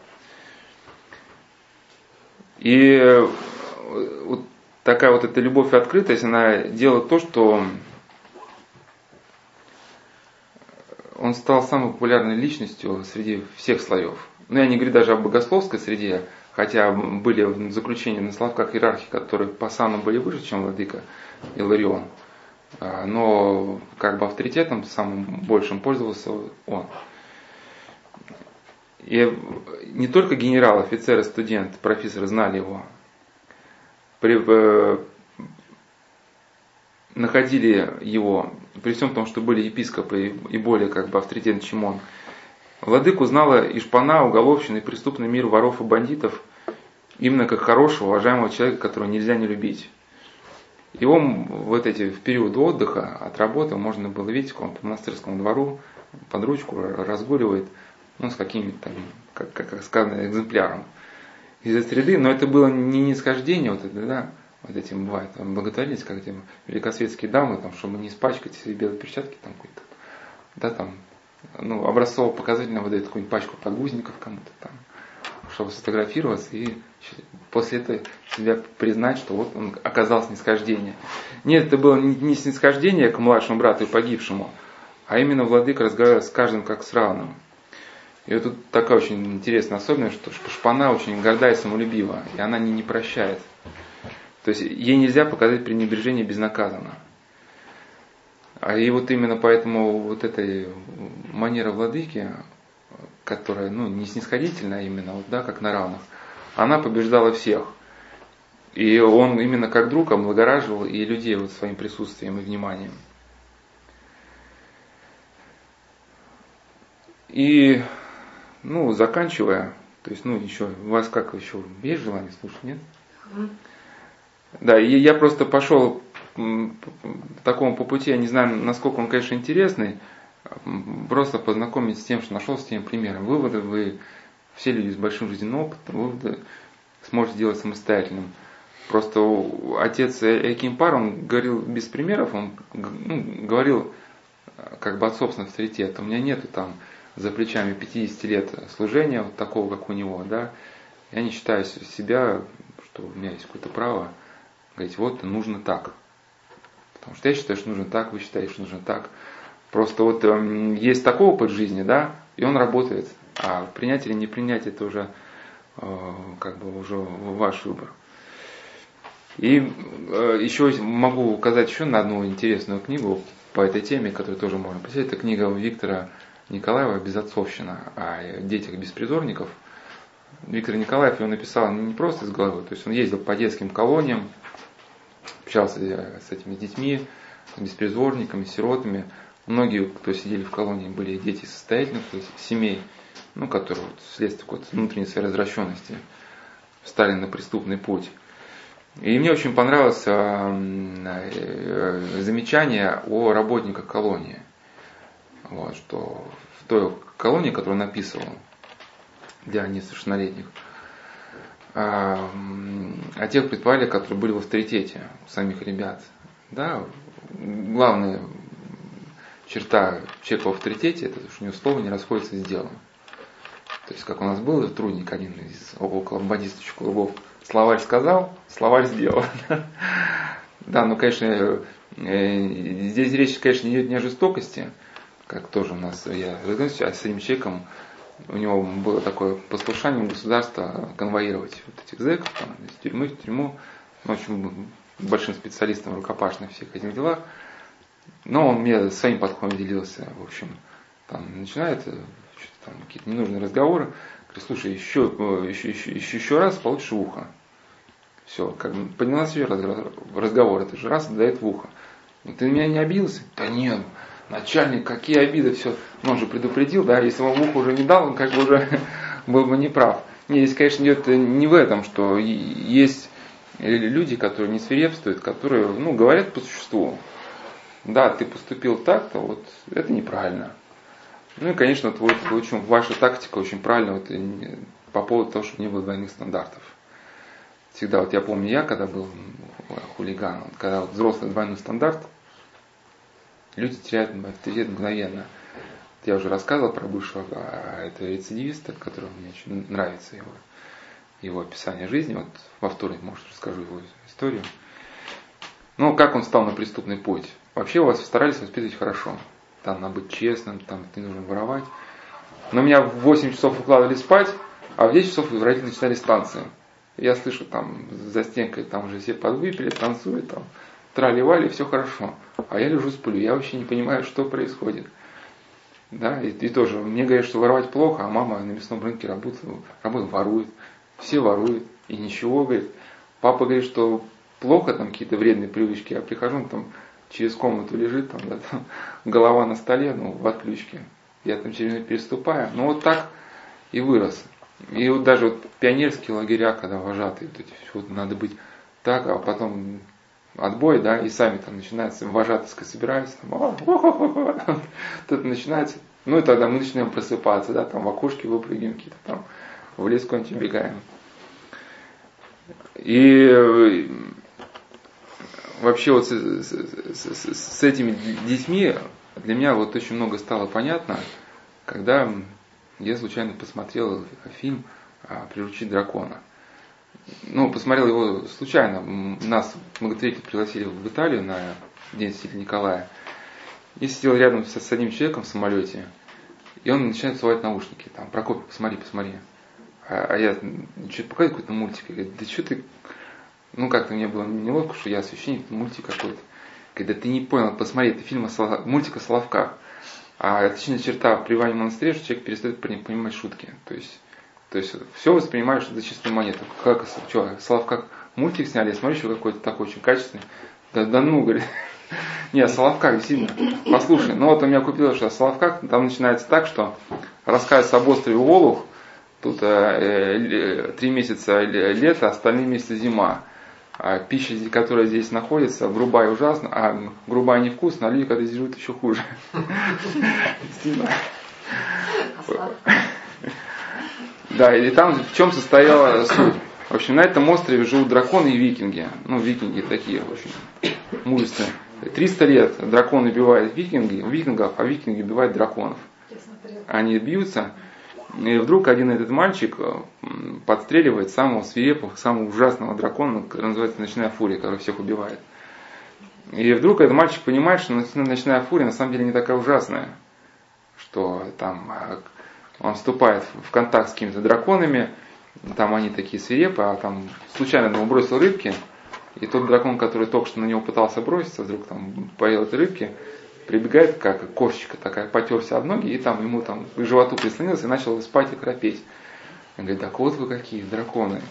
Speaker 1: И вот такая вот эта любовь и открытость, она делает то, что он стал самой популярной личностью среди всех слоев. Ну, я не говорю даже о богословской среде, хотя были в на словках иерархии, которые по сану были выше, чем владыка Иларион. А, но как бы авторитетом самым большим пользовался он. И не только генерал, офицеры, студент, профессоры знали его. При, э, находили его, при всем том, что были епископы и более как бы авторитетный, чем он. Владыку знала и шпана, уголовщина и преступный мир воров и бандитов именно как хорошего, уважаемого человека, которого нельзя не любить. Его вот эти в период отдыха от работы можно было видеть, как он по монастырскому двору под ручку разгуливает, ну, с каким-то как, как сказано, экземпляром из-за среды, но это было не нисхождение, вот это, да, вот этим бывает, там, благотворительность, как эти великосветские дамы, там, чтобы не испачкать себе белые перчатки, там, какой-то, да, там, ну, образцово-показательно выдает какую-нибудь пачку подгузников кому-то там, чтобы сфотографироваться и после этого себя признать, что вот он оказался снисхождение. Нет, это было не снисхождение к младшему брату и погибшему, а именно владыка разговаривал с каждым как с равным. И вот тут такая очень интересная особенность, что шпана очень горда и самолюбива, и она не, не прощает. То есть ей нельзя показать пренебрежение безнаказанно. А и вот именно поэтому вот эта манера владыки, которая ну, не снисходительная а именно, вот, да, как на равных, она побеждала всех. И он именно как друг облагораживал и людей вот своим присутствием и вниманием. И, ну, заканчивая, то есть, ну, еще, у вас как еще, есть желание слушать, нет? Да, и я просто пошел такому по пути, я не знаю, насколько он, конечно, интересный, просто познакомить с тем, что нашел с тем примером. Выводы вы, все люди с большим жизненным опытом, выводы сможете делать самостоятельным. Просто отец Экимпар, он говорил без примеров, он ну, говорил как бы от собственного авторитета. У меня нету там за плечами 50 лет служения, вот такого, как у него, да. Я не считаю себя, что у меня есть какое-то право говорить, вот нужно так. Потому что я считаю, что нужно так, вы считаете, что нужно так. Просто вот э, есть такой опыт жизни, да, и он работает. А принять или не принять это уже э, как бы уже ваш выбор. И э, еще могу указать еще на одну интересную книгу по этой теме, которую тоже можно посмотреть. Это книга Виктора Николаева «Безотцовщина» о детях беспризорников. Виктор Николаев его написал не просто из головы, то есть он ездил по детским колониям, общался с этими детьми, с беспризорниками, сиротами. Многие, кто сидели в колонии, были дети состоятельных то есть семей, ну, которые вот, вследствие какой-то внутренней своей развращенности встали на преступный путь. И мне очень понравилось э, замечание о работниках колонии. Вот, что в той колонии, которую он описывал для несовершеннолетних, а, о тех предприятиях, которые были в авторитете самих ребят. Да, главная черта человека в авторитете, это что у него слово не расходится с делом. То есть, как у нас был трудник один из около бандитских клубов, словарь сказал, словарь сделал. [LAUGHS] Да, ну, конечно, э, здесь речь, конечно, не идет не о жестокости, как тоже у нас, я а с этим человеком у него было такое послушание государства конвоировать вот этих зэков там, из тюрьмы в тюрьму. Он очень большим специалистом рукопашных всех этих делах. Но он мне своим подходом делился, в общем, там начинает э, там, какие-то ненужные разговоры. Говорит, слушай, еще, еще, еще, еще, еще раз получишь в ухо. Все, как бы поднялся ее разговор, это же раз дает в ухо. Ты меня не обиделся? Да нет, начальник, какие обиды, все. Ну, он же предупредил, да, если он в ухо уже не дал, он как бы уже [LAUGHS] был бы неправ. Не, здесь, конечно, идет не в этом, что есть люди, которые не свирепствуют, которые, ну, говорят по существу. Да, ты поступил так-то, вот это неправильно. Ну и, конечно, вот, очень, ваша тактика очень правильная вот, по поводу того, чтобы не было двойных стандартов. Всегда, вот я помню, я когда был хулиганом, когда вот взрослый двойной стандарт, люди теряют авторитет мгновенно. Я уже рассказывал про бывшего а, этого рецидивиста, который мне очень нравится его, его описание жизни. Вот во вторник, может, расскажу его историю. Ну, как он стал на преступный путь. Вообще у вас старались воспитывать хорошо. Там надо быть честным, там не нужно воровать. Но меня в 8 часов укладывали спать, а в 10 часов родители начинали станции. Я слышу там за стенкой, там уже все подвыпили, танцуют, там трали-вали, все хорошо. А я лежу, сплю, я вообще не понимаю, что происходит. Да, и, и тоже, мне говорят, что воровать плохо, а мама на мясном рынке работает, работает ворует. Все воруют, и ничего, говорит. Папа говорит, что плохо, там какие-то вредные привычки, я прихожу, он там через комнату лежит, там, да, там [LAUGHS] голова на столе, ну, в отключке. Я там через нее переступаю. Ну, вот так и вырос. И вот даже вот пионерские лагеря, когда вожатые, вот эти, вот надо быть так, а потом отбой, да, и сами там начинается, вожатые собираются, там, тут начинается, ну и тогда мы начинаем просыпаться, да, там в окошке выпрыгиваем какие-то там, в лес куда-нибудь бегаем. И вообще вот с, с, с, с этими детьми для меня вот очень много стало понятно, когда я случайно посмотрел фильм «Приручить дракона». Ну, посмотрел его случайно. Нас многотретий пригласили в Италию на День Святителя Николая. И сидел рядом с, одним человеком в самолете. И он начинает сувать наушники. Там, Прокопий, посмотри, посмотри. А, а я что-то показываю какой-то мультик. И говорит, да что ты ну, как-то мне было неловко, что я священник, мультик какой-то. Когда ты не понял, посмотри, это фильм о мультик о. А отличная черта при Иване монастыре, что человек перестает понимать шутки. То есть, то есть все воспринимаешь за чистую монету. Как, что, Соловках мультик сняли, я смотрю, еще какой-то такой очень качественный. Да, да ну, говорит. [LAUGHS] Не, о Соловках действительно. Послушай, ну вот у меня купилось, что о там начинается так, что рассказывается об острове Волух, тут э, э, три месяца лето, остальные месяцы зима а пища, которая здесь находится, грубая и ужасно, а грубая невкусно, а люди, когда здесь живут, еще хуже. [LAUGHS] Да, и там в чем состояла суть. В общем, на этом острове живут драконы и викинги. Ну, викинги такие очень мужественные. 300 лет драконы убивают викинги, викингов, а викинги убивают драконов. Они бьются, и вдруг один этот мальчик э, подстреливает самого свирепого, самого ужасного дракона, который называется Ночная Фурия, который всех убивает. И вдруг этот мальчик понимает, что Ночная Фурия на самом деле не такая ужасная, что там э, он вступает в контакт с какими-то драконами, там они такие свирепые, а там случайно ему бросил рыбки, и тот дракон, который только что на него пытался броситься, вдруг там поел эти рыбки, прибегает, как кошечка такая, потерся об ноги, и там ему там к животу прислонился и начал спать и храпеть. Он говорит, так вот вы какие, драконы.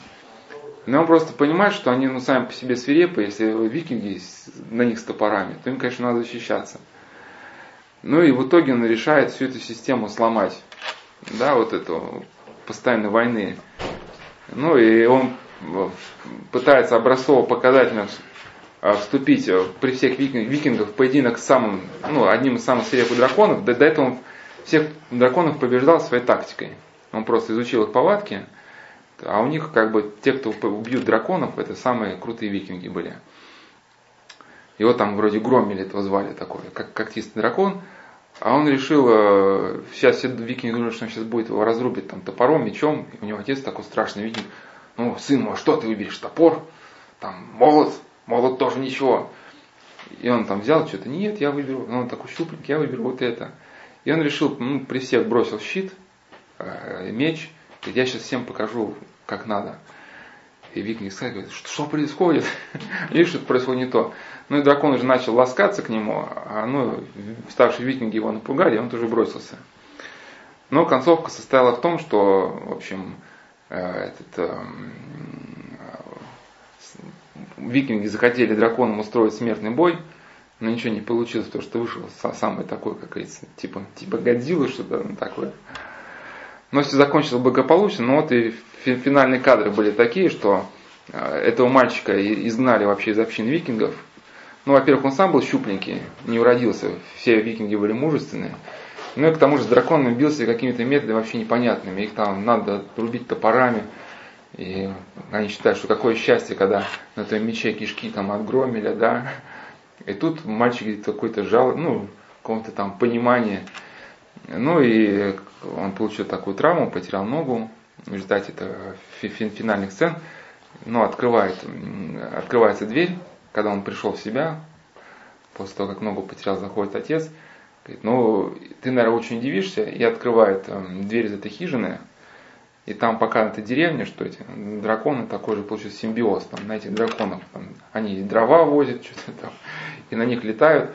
Speaker 1: Но он просто понимает, что они ну, сами по себе свирепые, если викинги на них с топорами, то им, конечно, надо защищаться. Ну и в итоге он решает всю эту систему сломать. Да, вот эту постоянной войны. Ну и он пытается образцово показательно а, вступить э, при всех викингах в поединок с самым, ну, одним из самых свирепых драконов. До, до этого он всех драконов побеждал своей тактикой. Он просто изучил их повадки, а у них как бы те, кто убьют драконов, это самые крутые викинги были. Его там вроде Громили этого звали такой, как когтистый дракон. А он решил, э, сейчас все викинги думают, что он сейчас будет его разрубить там топором, мечом. И у него отец такой страшный викинг. Ну, сын мой, что ты выберешь? Топор? Там молот? Молот тоже ничего. И он там взял что-то, нет, я выберу, ну, он такой щупленький, я выберу вот это. И он решил, ну, при всех бросил щит, э, меч, говорит, я сейчас всем покажу, как надо. И викинги сказали, говорит, что, что происходит? [LAUGHS] Видишь, что происходит не то. Ну и дракон уже начал ласкаться к нему, а ну, старшие викинги его напугали, и он тоже бросился. Но концовка состояла в том, что, в общем, э, этот, эм, викинги захотели драконом устроить смертный бой, но ничего не получилось, потому что вышел самый такой, как говорится, типа, типа Годзиллы, что-то такое. Но все закончилось благополучно, но вот и финальные кадры были такие, что э, этого мальчика изгнали вообще из общин викингов. Ну, во-первых, он сам был щупленький, не уродился, все викинги были мужественные. Ну и к тому же с драконом бился какими-то методами вообще непонятными. Их там надо рубить топорами. И они считают, что какое счастье, когда на твоем мече кишки там от громеля, да. И тут мальчик какой-то жал, ну, какого-то там понимания. Ну и он получил такую травму, потерял ногу. В результате это финальных сцен. Но открывает, открывается дверь, когда он пришел в себя, после того, как ногу потерял, заходит отец. Говорит, ну, ты, наверное, очень удивишься, и открывает эм, дверь из этой хижины, и там пока это деревня, что эти драконы такой же получился симбиоз, там, на этих драконах, там, они дрова возят, [LAUGHS] что-то там, и на них летают.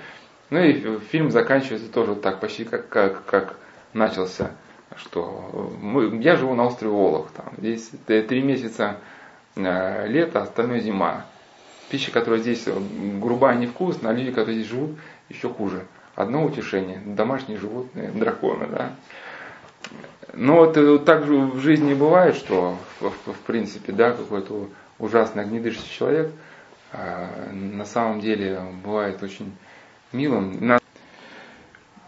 Speaker 1: Ну и фильм заканчивается тоже так, почти как, как, как начался, что мы, я живу на острове Олах, там, здесь три месяца э, лето, остальное зима. Пища, которая здесь грубая, невкусная, а люди, которые здесь живут, еще хуже. Одно утешение, домашние животные, драконы, да. Но вот э, так же в жизни бывает, что в, в, в принципе, да, какой-то ужасный огнедышащий человек а, на самом деле бывает очень милым.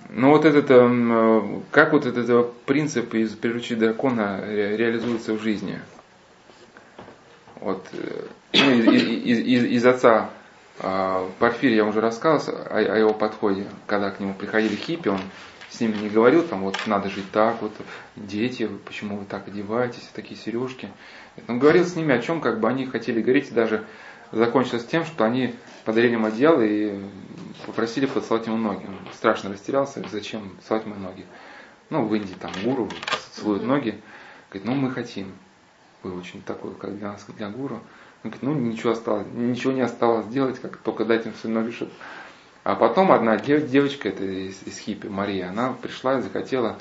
Speaker 1: Но ну, вот этот, эм, как вот этот э, принцип из приручить дракона реализуется в жизни? Вот, э, из, из, из, из отца а, Порфирий я уже рассказывал о, о его подходе, когда к нему приходили хиппи, он с ними не говорил, там вот надо жить так, вот дети, почему вы так одеваетесь, такие сережки. Он говорил с ними о чем, как бы они хотели говорить, и даже закончилось тем, что они подарили ему одеяло и попросили поцеловать ему ноги. Он страшно растерялся, зачем целовать ему ноги. Ну, в Индии там гуру целуют ноги. Говорит, ну мы хотим. Вы очень такой, как для нас, для гуру. Он говорит, ну ничего осталось, ничего не осталось делать, как только дать им свои ноги, чтобы... А потом одна девочка, это из, из хиппи, Мария, она пришла и захотела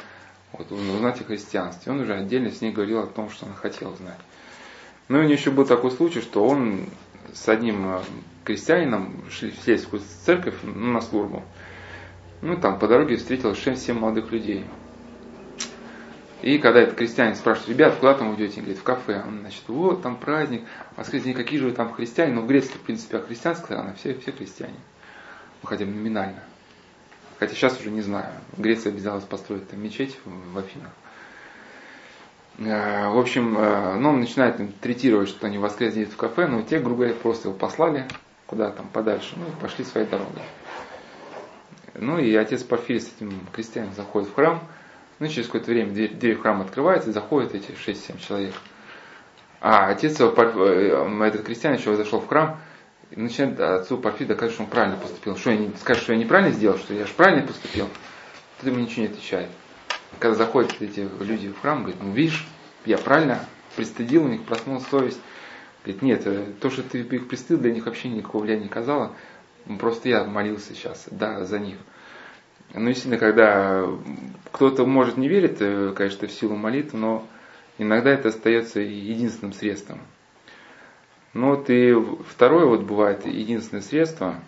Speaker 1: вот, узнать о христианстве. Он уже отдельно с ней говорил о том, что она хотела знать. Ну и у нее еще был такой случай, что он с одним э, крестьянином шли в сельскую церковь ну, на службу. Ну, там по дороге встретил 6-7 молодых людей. И когда этот крестьянин спрашивает, ребят, куда там идете? Он говорит, в кафе. Он, значит, вот, там праздник. А скажите, какие же вы там христиане? Ну, в Греции, в принципе, а христианская страна, все, все христиане. Ну, хотя бы номинально. Хотя сейчас уже не знаю. Греция обязалась построить там мечеть в Афинах. Э, в общем, э, ну, он начинает третировать, что они воскрес в кафе, но те, грубо говоря, просто его послали куда там подальше, ну, пошли своей дорогой. Ну, и отец Порфирий с этим крестьянином заходит в храм, ну, через какое-то время дверь, дверь в храм открывается, заходят эти 6-7 человек. А отец, э, этот крестьянин еще зашел в храм, и начинает отцу Порфирию доказывать, что он правильно поступил. Что я не, скажет, что я неправильно сделал, что я же правильно поступил, тут ему ничего не отвечает. Когда заходят эти люди в храм, говорит, ну видишь, я правильно пристыдил у них, проснулась совесть. Говорит, нет, э, то, что ты их пристыдил, для них вообще никакого влияния не оказало. Просто я молился сейчас, да, за них. Ну, действительно, когда кто-то может не верит, э, конечно, в силу молитвы, но иногда это остается единственным средством. Ну вот и второе вот бывает единственное средство.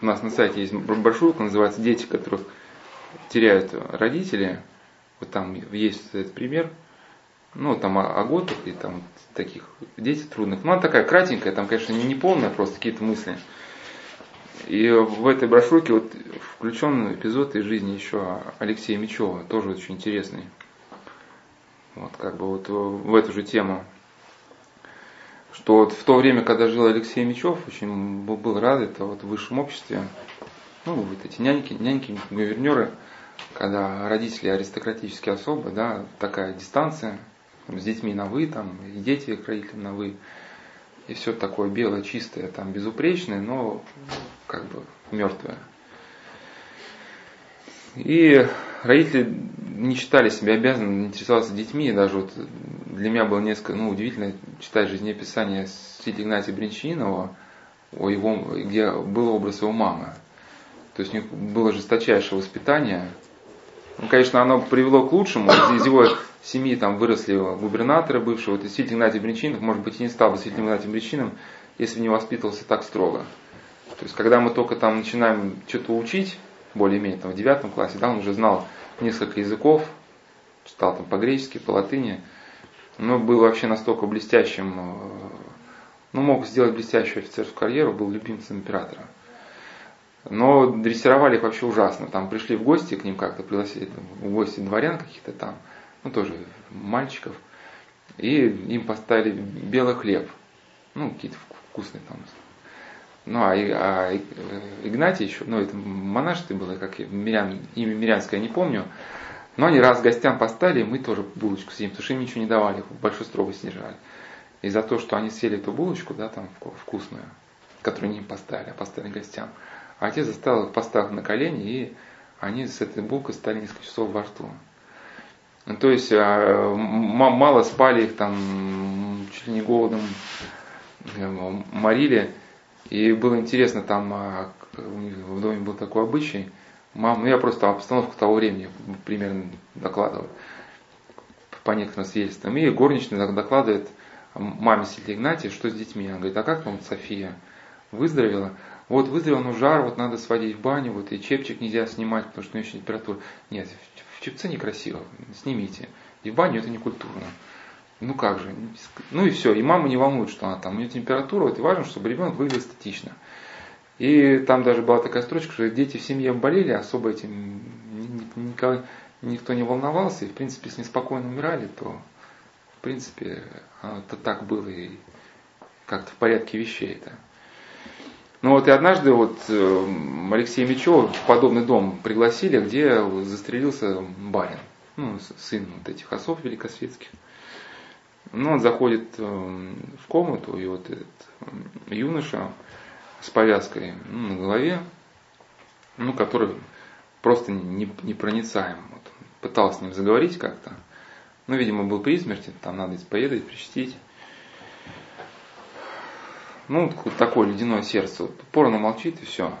Speaker 1: У нас на сайте есть брошюрка, называется «Дети, которых теряют родители». Вот там есть этот пример. Ну, там готах и там таких дети трудных. Ну, она такая кратенькая, там, конечно, не, не полная, просто какие-то мысли. И в этой брошюрке вот включен эпизод из жизни еще Алексея Мечева, тоже очень интересный. Вот как бы вот в эту же тему. Что вот в то время, когда жил Алексей Мечев, очень был рад это вот в высшем обществе. Ну, вот эти няньки, няньки, гувернеры, когда родители аристократические особо, да, такая дистанция, с детьми на вы, там, и дети к родителям на вы и все такое белое, чистое, там безупречное, но как бы мертвое. И родители не считали себя обязанными интересоваться детьми, даже вот для меня было несколько ну, удивительно читать жизнеописание святителя Игнатия Бринчинова, о его, где был образ его мамы. То есть у них было жесточайшее воспитание. Ну, конечно, оно привело к лучшему. Из его семьи там выросли губернаторы бывшие. Вот святитель Игнатий Бринчинов, может быть, и не стал бы святителем Игнатием Бринчином, если бы не воспитывался так строго. То есть, когда мы только там начинаем что-то учить, более-менее там в девятом классе, да, он уже знал несколько языков, читал там по-гречески, по-латыни, но был вообще настолько блестящим, э, ну, мог сделать блестящую офицерскую карьеру, был любимцем императора. Но дрессировали их вообще ужасно. Там пришли в гости к ним как-то, пригласили там, в гости дворян каких-то там, ну тоже мальчиков. И им поставили белый хлеб. Ну, какие-то вкусные там. Ну, а, а Игнатий еще, ну, это монашество было, как мирян, имя мирянское, я не помню. Но они раз гостям поставили, мы тоже булочку съедим, потому что им ничего не давали, большой строгость держали. И за то, что они съели эту булочку, да, там вкусную, которую не им поставили, а поставили гостям, а отец заставил их поставить на колени, и они с этой булкой стали несколько часов во рту. То есть а, мало спали их там, чуть ли не голодом э, морили. И было интересно, там а, в доме был такой обычай. Мам, ну я просто обстановку того времени примерно докладываю по некоторым свидетельствам. И горничная докладывает маме Сильвии Игнатия, что с детьми. Она говорит, а как там София выздоровела? Вот выздоровела, ну жар, вот надо сводить в баню, вот и чепчик нельзя снимать, потому что у нее еще температура. Нет, в чепце некрасиво, снимите. И в баню это не культурно. Ну как же, ну и все, и мама не волнует, что она там, у нее температура, вот и важно, чтобы ребенок выглядел эстетично. И там даже была такая строчка, что дети в семье болели, особо этим никто не волновался, и в принципе, если неспокойно умирали, то в принципе это так было и как-то в порядке вещей это. Ну вот и однажды вот э, Алексея Мечева в подобный дом пригласили, где застрелился барин, ну, сын вот этих осов великосветских. Ну, он заходит э, в комнату, и вот этот э, юноша с повязкой ну, на голове, ну, который просто непроницаем. Вот, пытался с ним заговорить как-то. Ну, видимо, был при смерти, там надо исповедовать, причастить. Ну, такое ледяное сердце. Порно молчит и все.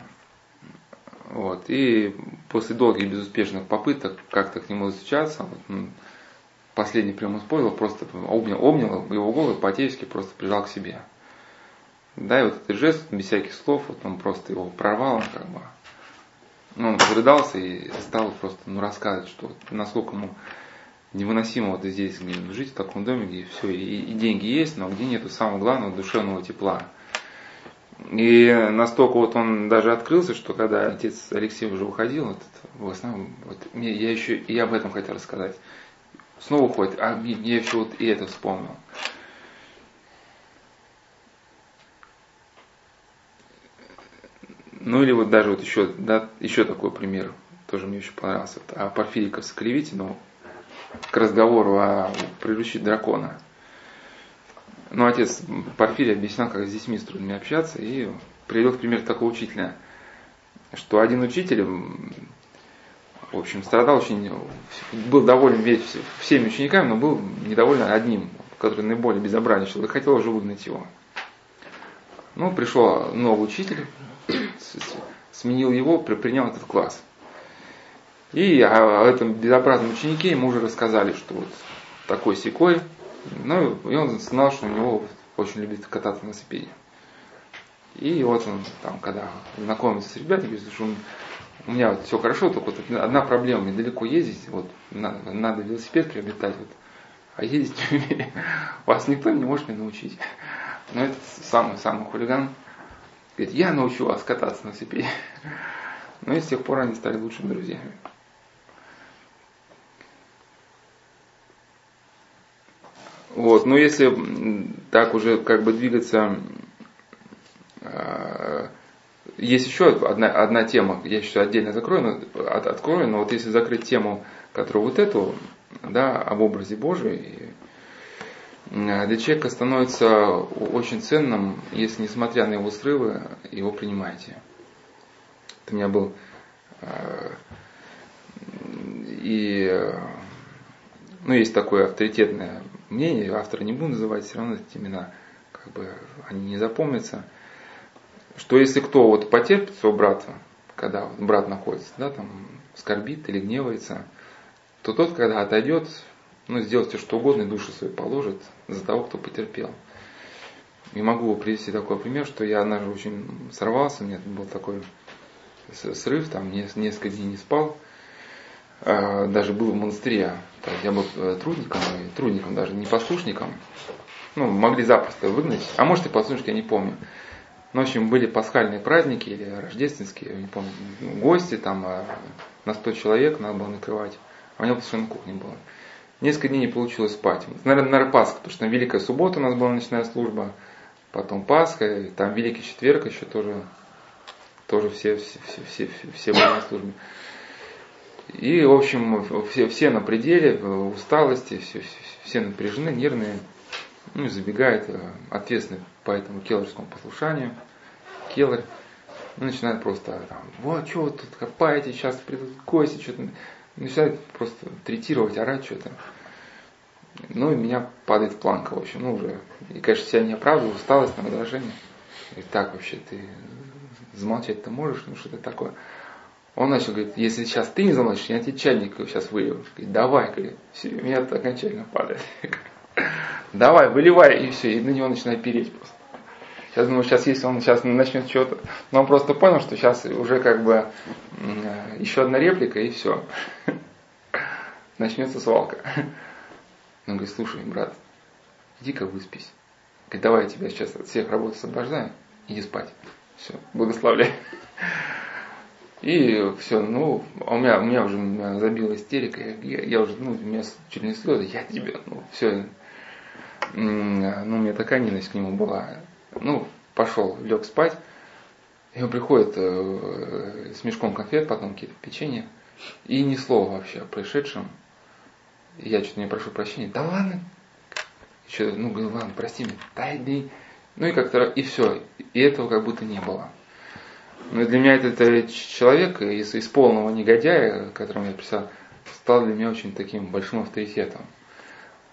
Speaker 1: Вот. И после долгих безуспешных попыток как-то к нему застучаться, вот, ну, последний прием использовал, просто обнял, обнял его голову, по-отечески просто прижал к себе. Да, и вот этот жест, без всяких слов, вот он просто его прорвал, как бы. Ну, он разрыдался и стал просто ну, рассказывать, что насколько ему невыносимо вот здесь жить в таком доме, где все, и, и деньги есть, но где нету самого главного душевного тепла. И настолько вот он даже открылся, что когда отец Алексей уже уходил, вот, в основном, вот, мне, я еще и об этом хотел рассказать. Снова уходит, а мне, я еще вот и это вспомнил. Ну или вот даже вот еще, да, еще такой пример, тоже мне очень понравился, о Порфириковской клевете, но к разговору о приручить дракона. Ну, отец Порфирий объяснял, как с детьми с трудными общаться, и привел пример такого учителя, что один учитель, в общем, страдал очень, был доволен весь, всеми учениками, но был недоволен одним, который наиболее безобразничал, и хотел уже выгнать его. Ну, пришел новый учитель, сменил его, принял этот класс. И о этом безобразном ученике ему уже рассказали, что вот такой секой. Ну, и он знал, что у него очень любит кататься на велосипеде. И вот он там, когда знакомится с ребятами, говорит, что у меня вот все хорошо, только вот одна проблема, мне далеко ездить, вот надо, надо велосипед приобретать, вот, а ездить не [LAUGHS] умею. Вас никто не может меня научить. Но это самый-самый хулиган. Говорит, я научу вас кататься на велосипеде. [LAUGHS] Ну и с тех пор они стали лучшими друзьями. Вот, но если так уже как бы двигаться, э, есть еще одна, одна тема, я еще отдельно закрою, но, от, открою, но вот если закрыть тему, которую вот эту, да, об образе Божьем, для человека становится очень ценным, если несмотря на его срывы, его принимаете. Это у меня был э, и ну, есть такое авторитетное мнение, автора не буду называть, все равно эти имена, как бы, они не запомнятся, что если кто вот потерпит своего брата, когда брат находится, да, там, скорбит или гневается, то тот, когда отойдет, ну, сделает все что угодно, и душу свою положит за того, кто потерпел. И могу привести такой пример, что я однажды очень сорвался, у меня был такой срыв, там несколько дней не спал, даже был в монастыре, то есть я был э, трудником, трудником даже, не послушником, ну, могли запросто выгнать, а может и послушник, я не помню. Ну, в общем, были пасхальные праздники или рождественские, не помню, гости там а, на 100 человек надо было накрывать. А у него совершенно кухни было. Несколько дней не получилось спать. Наверное, наверное, Пасха, потому что там Великая Суббота у нас была ночная служба, потом Пасха, и там Великий Четверг еще тоже, тоже все, все, все, все, все были на службе. И, в общем, все, все на пределе, усталости, все, все, напряжены, нервные. Ну, забегает э, ответственный по этому келлерскому послушанию. Келлер ну, начинает просто там, вот, что вы тут копаете, сейчас придут гости, что-то. Начинает просто третировать, орать что-то. Ну, и меня падает планка, в общем, ну, уже. И, конечно, себя не оправдываю, усталость, на раздражение. И так вообще, ты замолчать-то можешь, ну, что-то такое. Он начал говорить, если сейчас ты не замолчишь, я тебе чайник сейчас вылью. Говорит, давай, говорит, все, меня это окончательно падает. [LAUGHS] Давай, выливай, и все, и на него начинает переть просто. Сейчас думаю, сейчас если он сейчас начнет что-то, но он просто понял, что сейчас уже как бы еще одна реплика и все. [LAUGHS] Начнется свалка. [LAUGHS] Он говорит, слушай, брат, иди-ка выспись. Говорит, давай я тебя сейчас от всех работ освобождаю, иди спать. Все, благословляй. И все, ну, а у меня, у меня уже меня забила истерика, я, я уже, ну, у меня чуть не слезы, я тебе, ну, все, ну, у меня такая ненависть к нему была. Ну, пошел, лег спать, и он приходит э, с мешком конфет, потом какие-то печенье, и ни слова вообще о происшедшем. Я что-то не прошу прощения, да ладно, еще, ну, говорю, ладно, прости меня, дай, дай. Ну и как-то, и все, и этого как будто не было. Но для меня этот человек из, из полного негодяя, которому я писал, стал для меня очень таким большим авторитетом.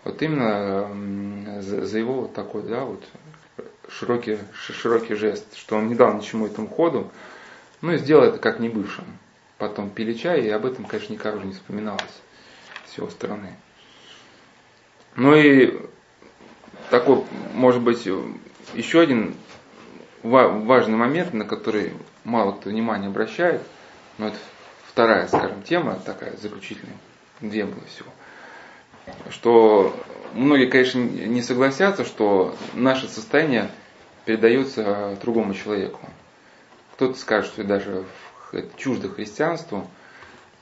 Speaker 1: Вот именно за, за его вот такой, да, вот широкий, широкий жест, что он не дал ничему этому ходу, ну и сделал это как не бывшим. Потом пили чай, и об этом, конечно, никак уже не вспоминалось с его стороны. Ну и такой, может быть, еще один важный момент, на который мало кто внимания обращает, но это вторая, скажем, тема такая заключительная, две было всего, что многие, конечно, не согласятся, что наше состояние передается другому человеку. Кто-то скажет, что даже чуждо христианству,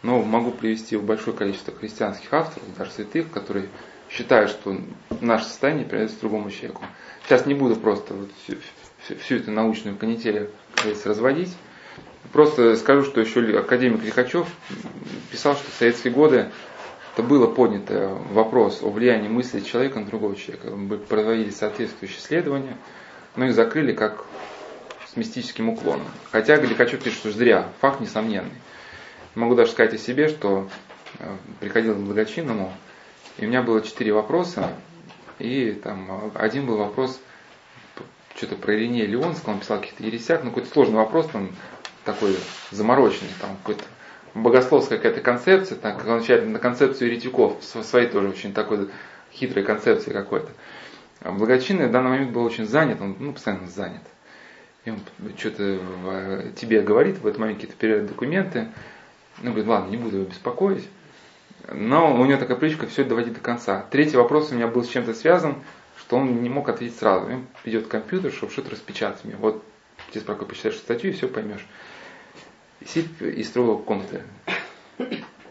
Speaker 1: но могу привести большое количество христианских авторов, даже святых, которые считают, что наше состояние передается другому человеку. Сейчас не буду просто вот всю эту научную канитель разводить. Просто скажу, что еще академик Лихачев писал, что в советские годы это было поднято вопрос о влиянии мысли человека на другого человека. Проводили соответствующие исследования, но их закрыли как с мистическим уклоном. Хотя Лихачев пишет, что зря, факт несомненный. Могу даже сказать о себе, что э, приходил к благочинному, и у меня было четыре вопроса, и там один был вопрос – что-то про Иринея Леонского, он писал каких-то ересях, ну какой-то сложный вопрос, там такой замороченный, там какой-то богословская какая-то концепция, так, как он начинает на концепцию еретиков, своей тоже очень такой хитрой концепции какой-то. А благочинный в данный момент был очень занят, он ну, постоянно занят. И он что-то тебе говорит, в этот момент какие-то передает документы. Ну, говорит, ладно, не буду его беспокоить. Но у него такая привычка все доводить до конца. Третий вопрос у меня был с чем-то связан, что он не мог ответить сразу. Он идет к компьютеру, чтобы что-то распечатать мне. Вот тебе спокойно почитаешь статью и все поймешь. сидит и строил комнаты.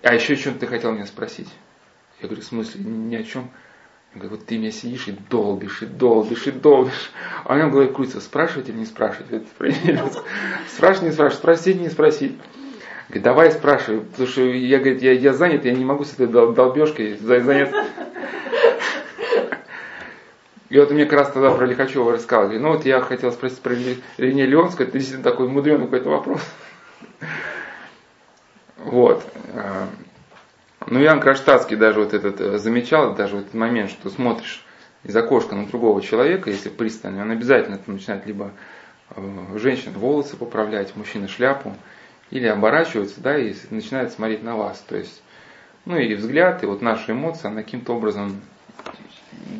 Speaker 1: А еще что ты хотел меня спросить? Я говорю, в смысле, ни о чем. Он говорит, вот ты меня сидишь и долбишь, и долбишь, и долбишь. А у меня в голове крутится, спрашивать или [LAUGHS] не спрашивать? Спрашивать, не спрашивать, спросить, не спросить. Говорит, давай спрашивай, потому что я, говорит, я, я занят, я не могу с этой долбежкой заняться. И вот мне как раз тогда про Лихачева рассказал. ну вот я хотел спросить про Лене Леонскую, это действительно такой мудреный какой-то вопрос. Вот. Ну, Ян Кронштадтский даже вот этот э, замечал, даже вот этот момент, что смотришь из окошка на другого человека, если пристально, он обязательно начинает либо э, женщина волосы поправлять, мужчина шляпу, или оборачивается, да, и начинает смотреть на вас. То есть, ну и взгляд, и вот наша эмоция, она каким-то образом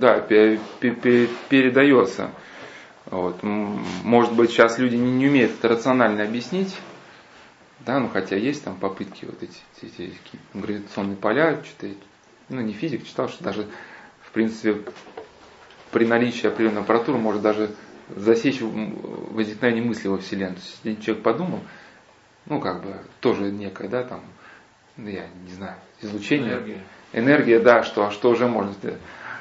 Speaker 1: да, передается. Вот. Может быть, сейчас люди не, не умеют это рационально объяснить, да, ну хотя есть там попытки вот эти, эти, эти гравитационные поля, что-то, ну не физик, читал, что даже в принципе при наличии определенной аппаратуры может даже засечь возникновение мысли во Вселенной. То есть, если человек подумал, ну, как бы, тоже некое, да, там, ну, я не знаю, излучение. Энергия. Энергия, да, что, а что уже можно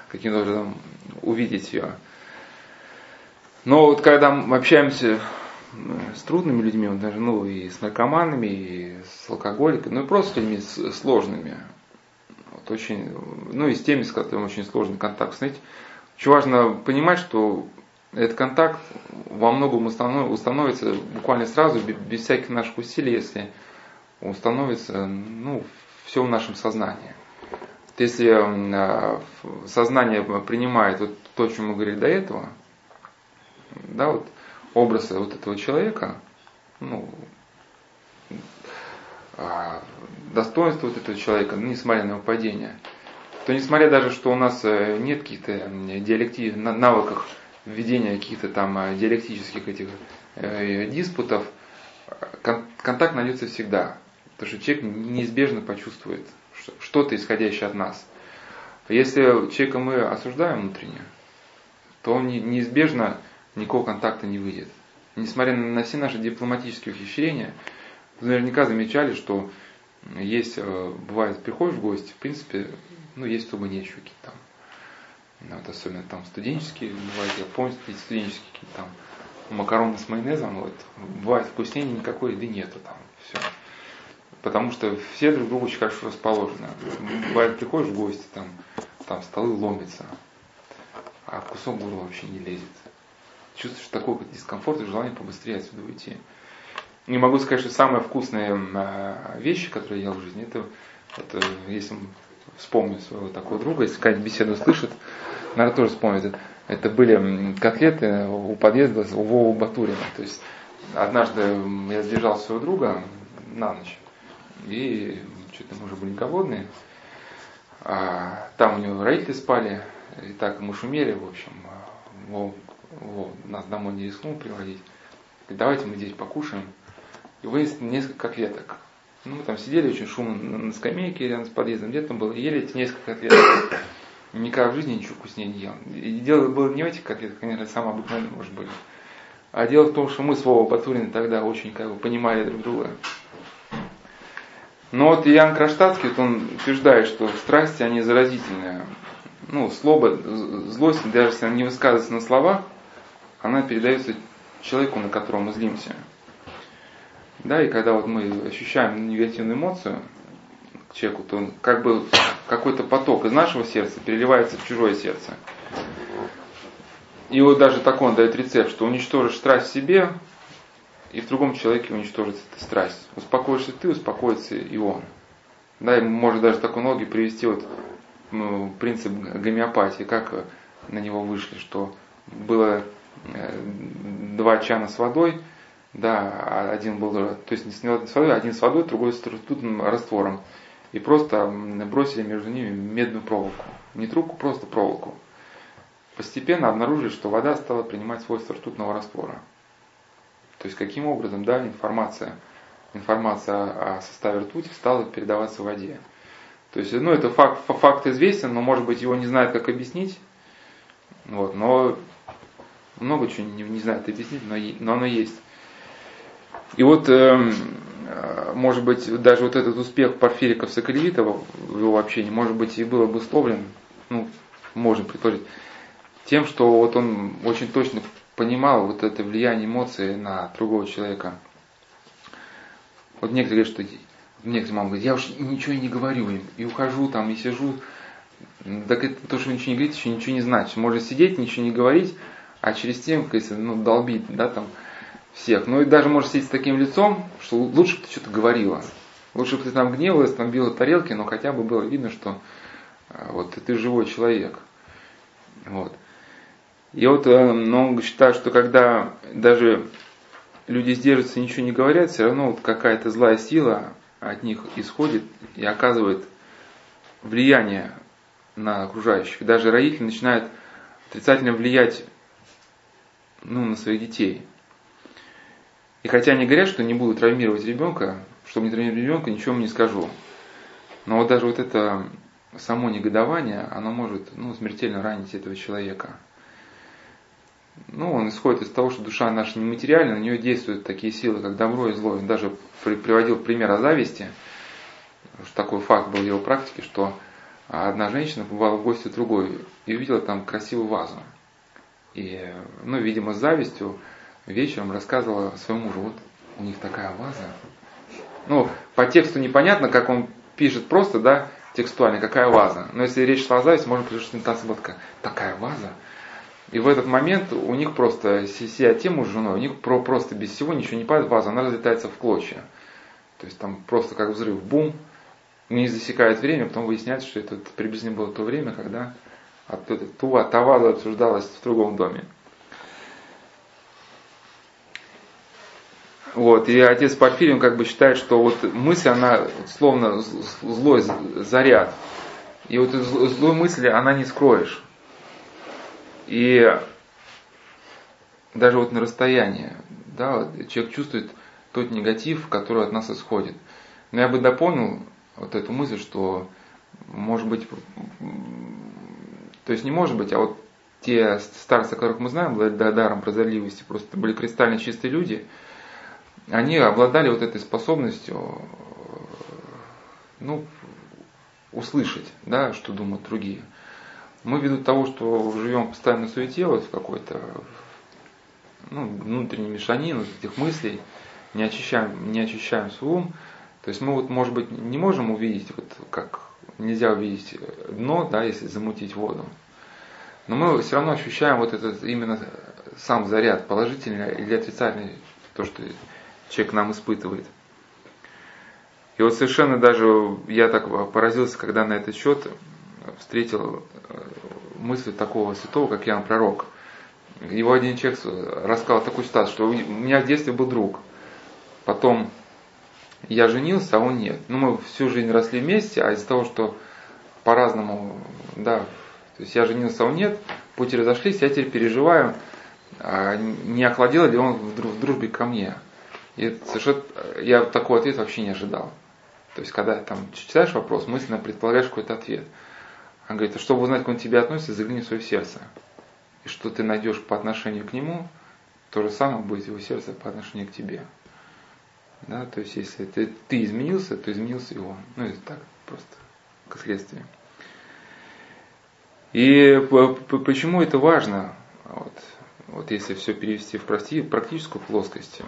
Speaker 1: каким-то образом увидеть ее. Но вот когда мы общаемся с трудными людьми, вот даже, ну, и с наркоманами, и с алкоголиками, ну, и просто с людьми сложными, вот очень, ну, и с теми, с которыми очень сложный контакт. Знаете, очень важно понимать, что этот контакт во многом установится буквально сразу, без всяких наших усилий, если он становится ну, все в нашем сознании. Если а, сознание принимает вот то, о чем мы говорили до этого, да, вот образ вот этого человека, ну, а, достоинство вот этого человека, ну, несмотря на его падение, то несмотря даже, что у нас э, нет каких-то диалекти, навыков введения каких-то там э, диалектических этих э, диспутов, контакт найдется всегда. Потому что человек неизбежно почувствует что-то, исходящее от нас. Если человека мы осуждаем внутренне, то он неизбежно никакого контакта не выйдет. Несмотря на все наши дипломатические ухищрения, вы наверняка замечали, что есть, э, бывает, приходишь в гости, в принципе, ну, есть особо нечего какие-то там. Ну, вот особенно там студенческие, бывает, я помню, студенческие там макароны с майонезом, вот, бывает вкуснее никакой еды нету там, все. Потому что все друг другу очень хорошо расположены. Бывает, приходишь в гости, там, там столы ломятся, а кусок горла вообще не лезет. Чувствуешь такой дискомфорт и желание побыстрее отсюда уйти. Не могу сказать, что самые вкусные а, вещи, которые я в жизни, это, это если вспомню своего такого друга, если какая-нибудь беседу слышит, наверное, тоже вспомнит. Это были котлеты у подъезда у Вова Батурина. То есть однажды я сдержал своего друга на ночь, и что-то мы уже были голодные. А там у него родители спали, и так мы шумели, в общем. Вов, Вов нас домой не рискнул приводить. Говорит, давайте мы здесь покушаем. И вынесли несколько котлеток. Ну, мы там сидели очень шумно на скамейке рядом с подъездом, где там было, ели эти несколько котлеток. Никогда в жизни ничего вкуснее не ел. И дело было не в этих котлетах, конечно, самое обыкновенное, может быть. А дело в том, что мы с Вовой Батуриной тогда очень как бы понимали друг друга. Но вот Иоанн Кронштадтский, вот он утверждает, что страсти, они заразительные. Ну, злоба, злость, даже если она не высказывается на словах, она передается человеку, на которого мы злимся. Да, и когда вот мы ощущаем негативную эмоцию человеку, то он как бы какой-то поток из нашего сердца переливается в чужое сердце. И вот даже так он дает рецепт, что уничтожишь страсть в себе, и в другом человеке уничтожится эта страсть. Успокоишься ты, успокоится и он. Да, и может даже такой ноги привести вот ну, принцип гомеопатии, как на него вышли, что было э, два чана с водой, да, один был, то есть не с водой, один с водой, другой с раствором. И просто бросили между ними медную проволоку. Не трубку, просто проволоку. Постепенно обнаружили, что вода стала принимать свойства ртутного раствора. То есть каким образом, да, информация, информация о составе ртути стала передаваться в воде. То есть, ну, это факт, факт известен, но, может быть, его не знают, как объяснить. Вот, но много чего не, не знают объяснить, но, но оно есть. И вот, эм, может быть, даже вот этот успех Порфириков Соколевитова в его общении, может быть, и был обусловлен, ну, можно предположить, тем, что вот он очень точно понимал вот это влияние эмоций на другого человека. Вот некоторые говорят, что некоторые мамы говорят, я уж ничего не говорю им, и ухожу там, и сижу. Так это то, что ничего не говорите, еще ничего не значит. Можно сидеть, ничего не говорить, а через тем, если ну, долбить, да, там, всех. Ну и даже можешь сидеть с таким лицом, что лучше бы ты что-то говорила. Лучше бы ты там гневалась, там била тарелки, но хотя бы было видно, что а, вот ты живой человек. Вот. И вот э, но он считает, что когда даже люди сдерживаются и ничего не говорят, все равно вот какая-то злая сила от них исходит и оказывает влияние на окружающих. Даже родители начинают отрицательно влиять ну, на своих детей. И хотя они говорят, что не будут травмировать ребенка, чтобы не травмировать ребенка, ничего не скажу. Но вот даже вот это само негодование, оно может ну, смертельно ранить этого человека. ну, он исходит из того, что душа наша нематериальна, на нее действуют такие силы, как добро и зло. Он даже приводил пример о зависти, что такой факт был в его практике, что одна женщина побывала в гости другой и увидела там красивую вазу. И, ну, видимо, с завистью вечером рассказывала своему мужу, вот у них такая ваза. Ну, по тексту непонятно, как он пишет просто, да, текстуально, какая ваза. Но если речь шла о зависти, можно что интонация была такая, такая ваза. И в этот момент у них просто, сия тему с женой, у них про, просто без всего ничего не падает, ваза, она разлетается в клочья. То есть там просто как взрыв, бум, не засекает время, потом выясняется, что это приблизительно было то время, когда от, тува, та ваза обсуждалась в другом доме. Вот, и отец Порфирий, он как бы считает, что вот мысль, она словно злой заряд. И вот злой мысли, она не скроешь. И даже вот на расстоянии, да, человек чувствует тот негатив, который от нас исходит. Но я бы дополнил вот эту мысль, что может быть, то есть не может быть, а вот те старцы, которых мы знаем, даром прозорливости, просто были кристально чистые люди – они обладали вот этой способностью ну, услышать, да, что думают другие. Мы ввиду того, что живем постоянно суете, вот в какой-то ну, внутренней мешанин вот этих мыслей, не очищаем, не очищаем свой ум, то есть мы вот, может быть, не можем увидеть, вот как нельзя увидеть дно, да, если замутить воду. Но мы все равно ощущаем вот этот именно сам заряд, положительный или отрицательный, то, что человек нам испытывает. И вот совершенно даже я так поразился, когда на этот счет встретил э, мысль такого святого, как Ян Пророк. Его один человек рассказал такую ситуацию, что у меня в детстве был друг. Потом я женился, а он нет. Ну, мы всю жизнь росли вместе, а из-за того, что по-разному, да, то есть я женился, а он нет, пути разошлись, я теперь переживаю, а не охладел ли он в дружбе ко мне. И совершенно, я такой ответ вообще не ожидал. То есть, когда там читаешь вопрос, мысленно предполагаешь какой-то ответ. Он говорит, а чтобы узнать, как он к тебе относится, загляни в свое сердце. И что ты найдешь по отношению к нему, то же самое будет его сердце по отношению к тебе. Да, то есть, если ты, ты изменился, то изменился и он. Ну, это так, просто, к следствию. И почему это важно? Вот вот если все перевести в практическую плоскость,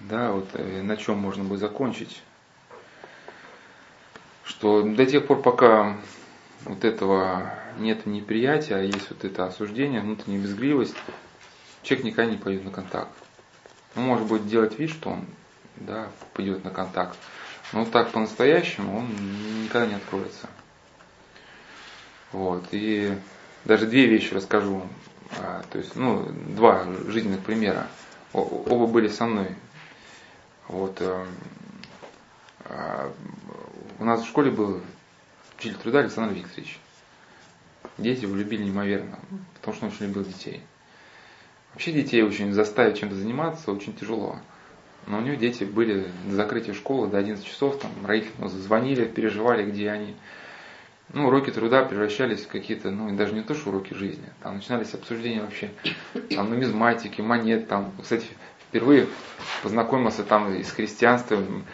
Speaker 1: да, вот э, на чем можно бы закончить, что до тех пор, пока вот этого нет неприятия, а есть вот это осуждение, внутренняя безгривость, человек никогда не пойдет на контакт. Он может будет делать вид, что он да, пойдет на контакт, но вот так по-настоящему он никогда не откроется. Вот, и даже две вещи расскажу. А, то есть, ну, два жизненных примера. Оба были со мной. Вот, э, а, у нас в школе был учитель труда Александр Викторович. Дети его любили неимоверно, потому что он очень любил детей. Вообще детей очень заставить чем-то заниматься очень тяжело. Но у него дети были до закрытия школы до 11 часов, там родители звонили, переживали, где они ну, уроки труда превращались в какие-то, ну, даже не то, что уроки жизни. Там начинались обсуждения вообще, там, нумизматики, монет, там, кстати, впервые познакомился там и с христианством,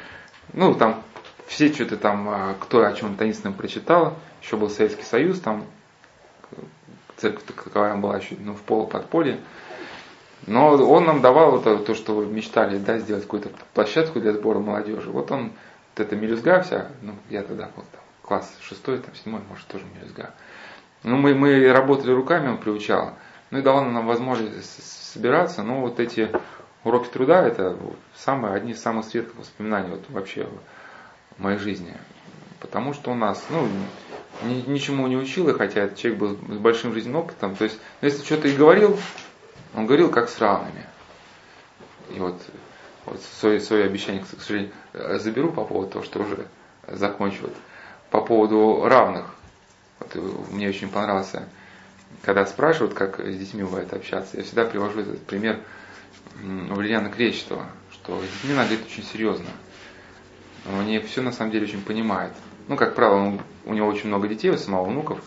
Speaker 1: ну, там, все что-то там, а, кто о чем таинственном прочитал, еще был Советский Союз, там, церковь таковая была еще, ну, в полуподполье. Но он нам давал вот то, что вы мечтали, да, сделать какую-то площадку для сбора молодежи. Вот он, вот эта мелюзга вся, ну, я тогда вот там класс шестой, там, седьмой, может, тоже мелюзга. Ну, мы, мы работали руками, он приучал. Ну и давал нам возможность собираться. Но вот эти уроки труда, это самые, одни из самых светлых воспоминаний вот вообще в моей жизни. Потому что у нас, ну, ни, ничему не учил, и хотя человек был с большим жизненным опытом, то есть, ну, если что-то и говорил, он говорил как с равными. И вот, вот свое, свое обещание, к сожалению, заберу по поводу того, что уже закончил по поводу равных. Вот мне очень понравился, когда спрашивают, как с детьми бывает общаться, я всегда привожу этот пример Валериана Кречетова, что с детьми надо говорить очень серьезно. Он они все на самом деле очень понимает. Ну, как правило, он, у него очень много детей, у самого внуков,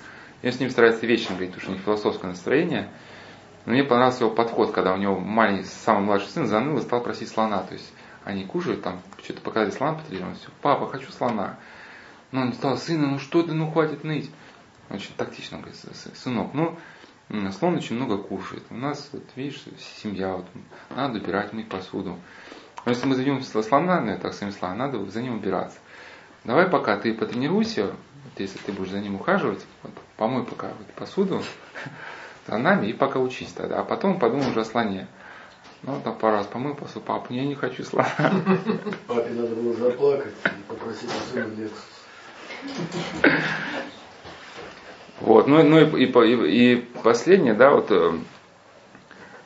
Speaker 1: И он с ним старается вечно говорить, потому что у них философское настроение. Но мне понравился его подход, когда у него маленький, самый младший сын заныл и стал просить слона. То есть они кушают, там что-то показали слона по телевизору, все, папа, хочу слона. Но он стал, сына, ну что ты, ну хватит ныть. Очень тактично, он говорит, сынок, ну, слон очень много кушает. У нас, вот, видишь, семья, вот, надо убирать, мыть посуду. Но если мы зайдем слона, ну, так своими словами, надо за ним убираться. Давай пока ты потренируйся, вот, если ты будешь за ним ухаживать, вот, помой пока вот, посуду [LAUGHS] за нами и пока учись тогда. А потом подумай уже о слоне. Ну, там пару раз помыл посуду, папа, я не хочу слона. [LAUGHS]
Speaker 3: Папе надо было заплакать и попросить сына Лексус.
Speaker 1: Вот, ну, ну и, и, и последнее, да, вот э,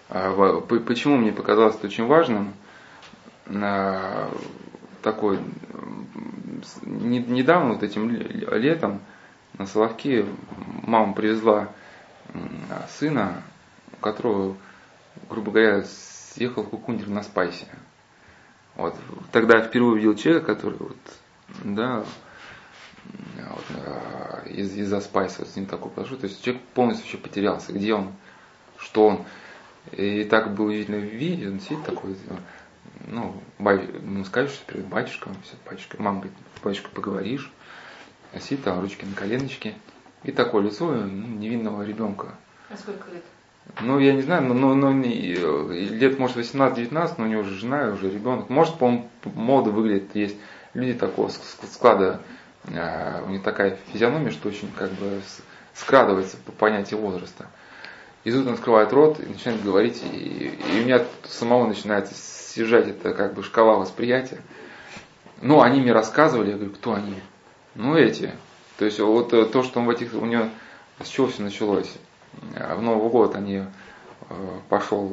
Speaker 1: а, почему мне показалось это очень важным, такой недавно, вот этим летом, на Соловки мама привезла сына, у которого, грубо говоря, съехал кукундер на спайсе. Вот. Тогда я впервые увидел человека, который вот, да, вот, а, из, из-за спайса вот с ним такой произошло. То есть человек полностью вообще потерялся, где он, что он. И так было видно в виде, он сидит такой, ну, бай, ну скажешь, что привет, батюшка, все, батюшка, мама говорит, батюшка, поговоришь, а сидит там, ручки на коленочке, и такое лицо ну, невинного ребенка.
Speaker 2: А сколько лет?
Speaker 1: Ну, я не знаю, но, но, но лет, может, 18-19, но у него уже жена, уже ребенок. Может, он молодо выглядит, есть люди такого склада у них такая физиономия, что очень как бы скрадывается по понятию возраста. И тут он открывает рот и начинает говорить, и, и у меня самого начинается съезжать эта как бы шкала восприятия. Ну, они мне рассказывали, я говорю, кто они? Ну, эти. То есть вот э, то, что он в этих, у него, с чего все началось? А в Новый год они э, пошел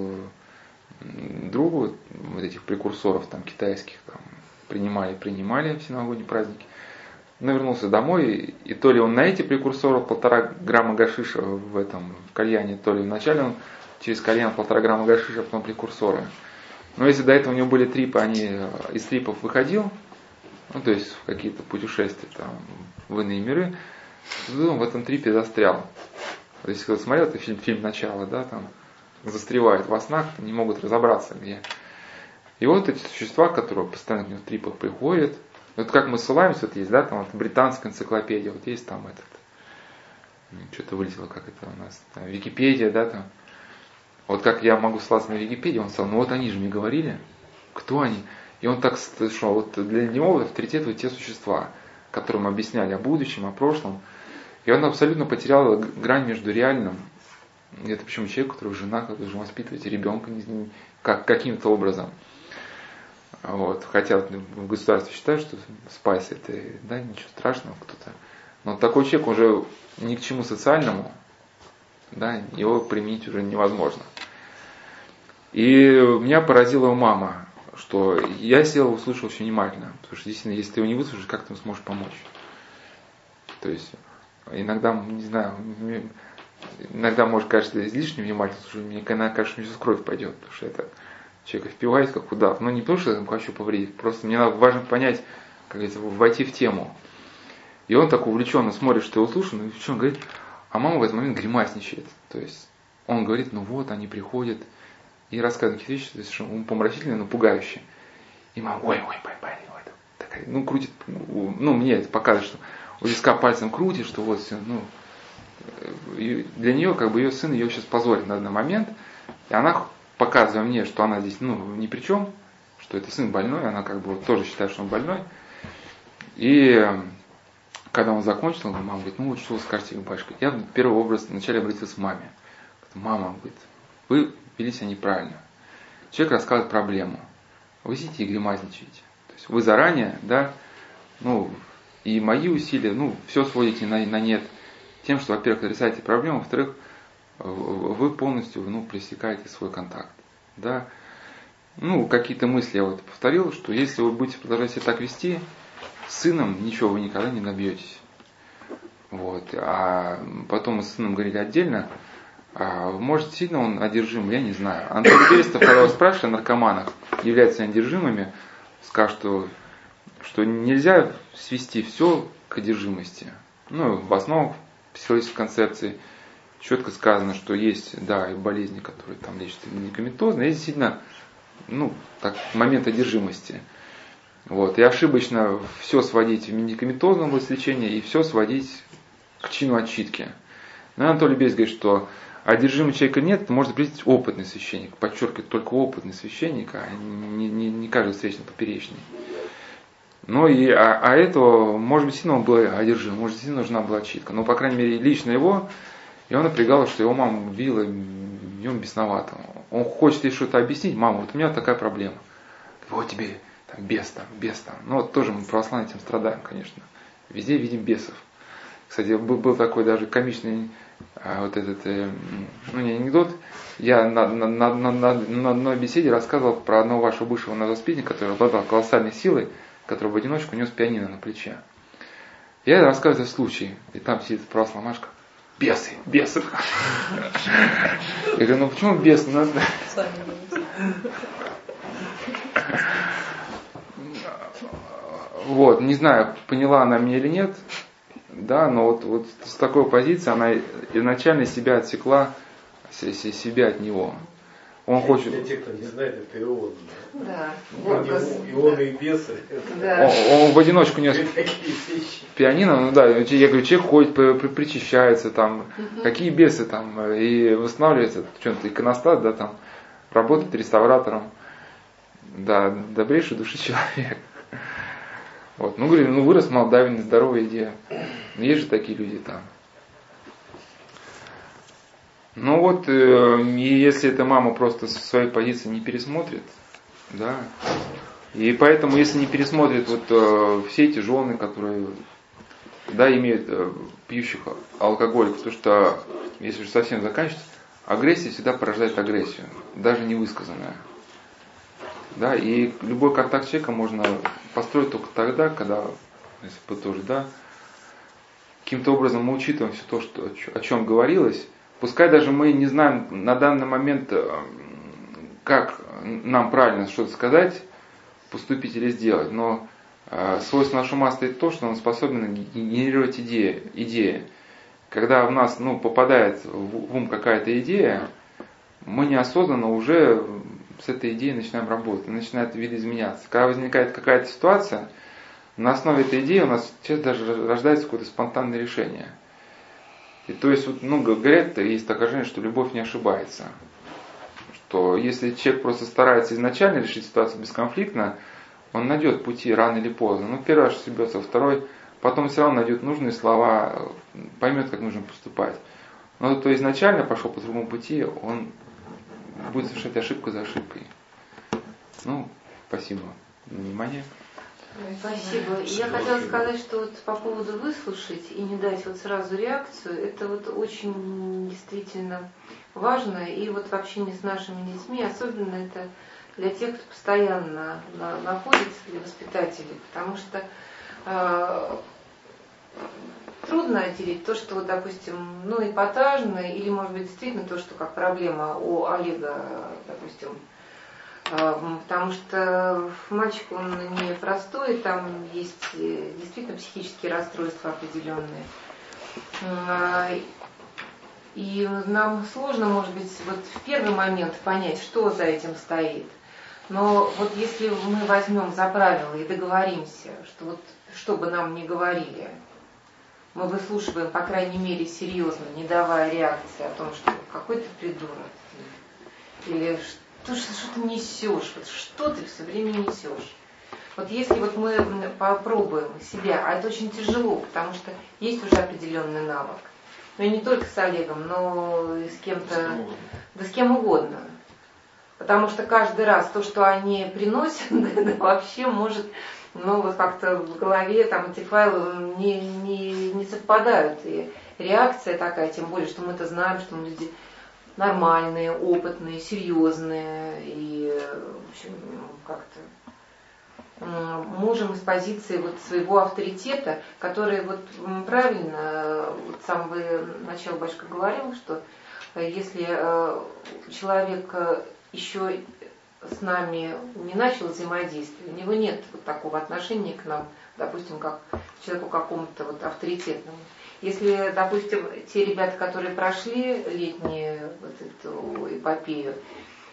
Speaker 1: другу вот этих прекурсоров там китайских там принимали, принимали все новогодние праздники. Но вернулся домой, и то ли он на эти прекурсоры полтора грамма гашиша в этом в кальяне, то ли вначале он через кальян полтора грамма гашиша, а потом прекурсоры. Но если до этого у него были трипы, они э, из трипов выходил, ну то есть в какие-то путешествия там, в иные миры, то он в этом трипе застрял. То есть, кто смотрел этот фильм, фильм «Начало», да, там застревают во снах, не могут разобраться, где. И вот эти существа, которые постоянно в него в трипах приходят, вот как мы ссылаемся, вот есть, да, там вот британская энциклопедия, вот есть там этот, что-то вылетело, как это у нас, там, Википедия, да, там. Вот как я могу ссылаться на Википедию, он сказал, ну вот они же мне говорили, кто они? И он так, что вот для него авторитет вот те существа, которым объясняли о будущем, о прошлом. И он абсолютно потерял грань между реальным, это почему человек, который жена, который должен воспитывать ребенка как, каким-то образом. Вот. Хотя в государстве считают, что спайс это да, ничего страшного кто-то. Но такой человек уже ни к чему социальному, да, его применить уже невозможно. И меня поразила мама, что я сел и услышал очень внимательно. Потому что действительно, если ты его не выслушаешь, как ты сможешь помочь? То есть иногда, не знаю, иногда может кажется излишне внимательно слушать, мне что сейчас кровь пойдет, потому что это человека впиваюсь как удав. Но не то, что я хочу повредить, просто мне важно понять, как говорится, войти в тему. И он так увлеченно смотрит, что его слушаю, ну и что он говорит, а мама в этот момент гримасничает. То есть он говорит, ну вот, они приходят и рассказывают какие-то вещи, то есть помрачительные, но пугающие. И мама, ой, ой, ой, ой, ой, такая, ну, крутит, ну, мне это показывает, что у виска пальцем крутит, что вот все, ну, и для нее, как бы ее сын ее сейчас позорит на данный момент, и она показывая мне, что она здесь ну, ни при чем, что это сын больной, она как бы вот тоже считает, что он больной. И когда он закончил, мама говорит, ну вот что вы скажете, батюшка. Я первый образ вначале обратился к маме. Мама говорит, вы вели себя неправильно. Человек рассказывает проблему. Вы сидите и гримазничаете. То есть вы заранее, да, ну, и мои усилия, ну, все сводите на, на нет тем, что, во-первых, отрицаете проблему, во-вторых, вы полностью ну, пресекаете свой контакт. Да? Ну, какие-то мысли я вот повторил, что если вы будете продолжать себя так вести, с сыном ничего вы никогда не добьетесь. Вот. А потом мы с сыном говорили отдельно, а, может, сильно он одержим, я не знаю. Антон Берестов, когда вы спрашивали наркоманах, являются одержимыми, скажет, что, что нельзя свести все к одержимости. Ну, в основном психологической концепции четко сказано, что есть, да, и болезни, которые там лечатся медикаментозно, есть действительно, ну, так, момент одержимости. Вот, и ошибочно все сводить в медикаментозном область и все сводить к чину отчитки. Но Анатолий Бейс говорит, что одержимого человека нет, это может определить опытный священник. Подчеркивает, только опытный священник, а не, не, не каждый встречный поперечный. Ну и, а, а этого, может быть, сильно он был одержим, может, сильно нужна была читка. Но, по крайней мере, лично его, и он напрягало, что его мама била, и он бесновато. Он хочет ей что-то объяснить, мама, вот у меня такая проблема. Вот тебе там, бес там, бес там. Ну вот тоже мы православные этим страдаем, конечно. Везде видим бесов. Кстати, был, такой даже комичный а, вот этот, э, ну не анекдот, я на, на, на, на, на одной беседе рассказывал про одного вашего бывшего воспитанника, который обладал колоссальной силой, который в одиночку нес пианино на плече. Я рассказываю случай, и там сидит православная Машка. Бесы, бесы. Я говорю, ну почему бесы? Ну, вот, не знаю, поняла она меня или нет, да, но вот, вот с такой позиции она изначально себя отсекла, себя от него. Он хочет...
Speaker 3: Для тех, кто не знает, это Ион.
Speaker 2: Да.
Speaker 3: Вот, Ион и бесы.
Speaker 2: Да.
Speaker 1: Он, он в одиночку нес пианино, ну да, я говорю, человек ходит, причащается там, угу. какие бесы там, и восстанавливается, что-то иконостас, да, там, работает реставратором. Да, добрейший души человек. Вот, ну, говорю, ну вырос Молдавин, здоровая идея. Есть же такие люди там. Ну вот, э, если эта мама просто со своей позиции не пересмотрит, да, и поэтому, если не пересмотрит вот э, все эти жены, которые, да, имеют э, пьющих алкоголиков, потому что, если же совсем заканчивается, агрессия всегда порождает агрессию, даже невысказанная. Да, и любой контакт человека можно построить только тогда, когда, если бы тоже, да, каким-то образом мы учитываем все то, что, о чем говорилось, Пускай даже мы не знаем на данный момент, э, как нам правильно что-то сказать, поступить или сделать, но э, свойство нашего ума стоит то, что он способен генерировать идеи. идеи. Когда в нас ну, попадает в ум какая-то идея, мы неосознанно уже с этой идеей начинаем работать, начинает видоизменяться. Когда возникает какая-то ситуация, на основе этой идеи у нас сейчас даже рождается какое-то спонтанное решение – и то есть, ну, говорят, есть такое ощущение, что любовь не ошибается. Что если человек просто старается изначально решить ситуацию бесконфликтно, он найдет пути рано или поздно. Ну, первый раз ошибется, второй, потом все равно найдет нужные слова, поймет, как нужно поступать. Но то изначально пошел по другому пути, он будет совершать ошибку за ошибкой. Ну, спасибо внимание.
Speaker 2: Спасибо. Я хотела сказать, что вот по поводу выслушать и не дать вот сразу реакцию, это вот очень действительно важно. И вот в общении с нашими детьми, особенно это для тех, кто постоянно на, находится, для воспитателей, потому что э, трудно отделить то, что, допустим, ну, эпатажное, или, может быть, действительно то, что как проблема у Олега, допустим, потому что мальчик, он не простой, там есть э, действительно психические расстройства определенные. Э, и нам сложно, может быть, вот в первый момент понять, что за этим стоит. Но вот если мы возьмем за правило и договоримся, что вот что бы нам ни говорили, мы выслушиваем, по крайней мере, серьезно, не давая реакции о том, что какой ты придурок, или то, что, что ты несешь, вот что ты все время несешь. Вот если вот мы попробуем себя, а это очень тяжело, потому что есть уже определенный навык. Но и не только с Олегом, но и с кем-то, да с кем угодно. Потому что каждый раз то, что они приносят, [LAUGHS] вообще может, ну вот как-то в голове там эти файлы не, не, не совпадают. И реакция такая, тем более, что мы это знаем, что мы люди нормальные, опытные, серьезные и, в общем, как-то можем из позиции вот своего авторитета, который вот правильно, вот с самого начала Башка говорил, что если э, человек еще с нами не начал взаимодействие, у него нет вот такого отношения к нам, допустим, как к человеку какому-то вот авторитетному. Если, допустим, те ребята, которые прошли летнюю вот эту эпопею,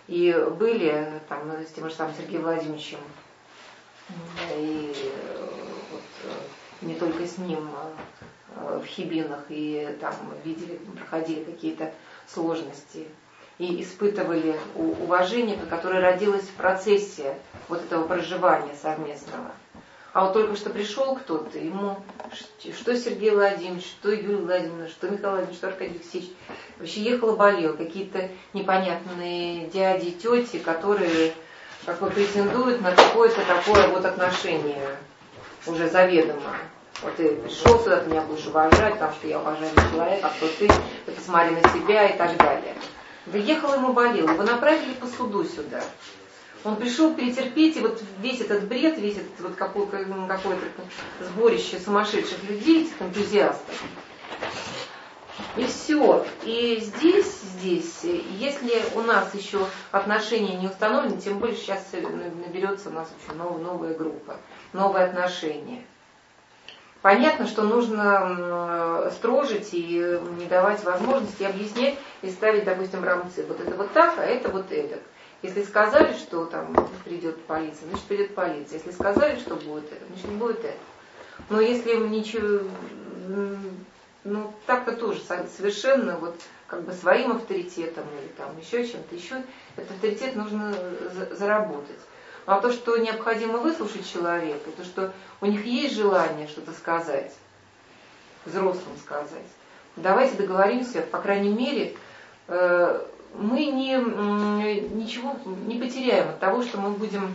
Speaker 2: и были там с тем же самым Сергеем Владимировичем, и вот, не только с ним а, в Хибинах, и там видели, проходили какие-то сложности, и испытывали уважение, которое родилось в процессе вот этого проживания совместного. А вот только что пришел кто-то, ему что Сергей Владимирович, что Юрий Владимирович, что Михаил Владимирович, что Аркадий Алексеевич, вообще ехал болел. Какие-то непонятные дяди, тети, которые как бы претендуют на какое-то такое вот отношение уже заведомо. Вот ты пришел сюда, ты меня будешь уважать, потому что я уважаю человека, а кто ты, ты посмотри на себя и так далее. Да ехал ему болел, его направили по суду сюда. Он пришел перетерпеть, и вот весь этот бред, весь этот вот какое-то какое сборище сумасшедших людей, этих энтузиастов. И все. И здесь, здесь, если у нас еще отношения не установлены, тем более сейчас наберется у нас еще новая, новая группа, новые отношения. Понятно, что нужно строжить и не давать возможности объяснять и ставить, допустим, рамцы. Вот это вот так, а это вот это. Если сказали, что там придет полиция, значит придет полиция. Если сказали, что будет это, значит не будет это. Но если ничего, ну так-то тоже совершенно вот как бы своим авторитетом или там еще чем-то еще, этот авторитет нужно заработать. А то, что необходимо выслушать человека, то, что у них есть желание что-то сказать, взрослым сказать, давайте договоримся, по крайней мере, э, мы не, ничего не потеряем от того, что мы будем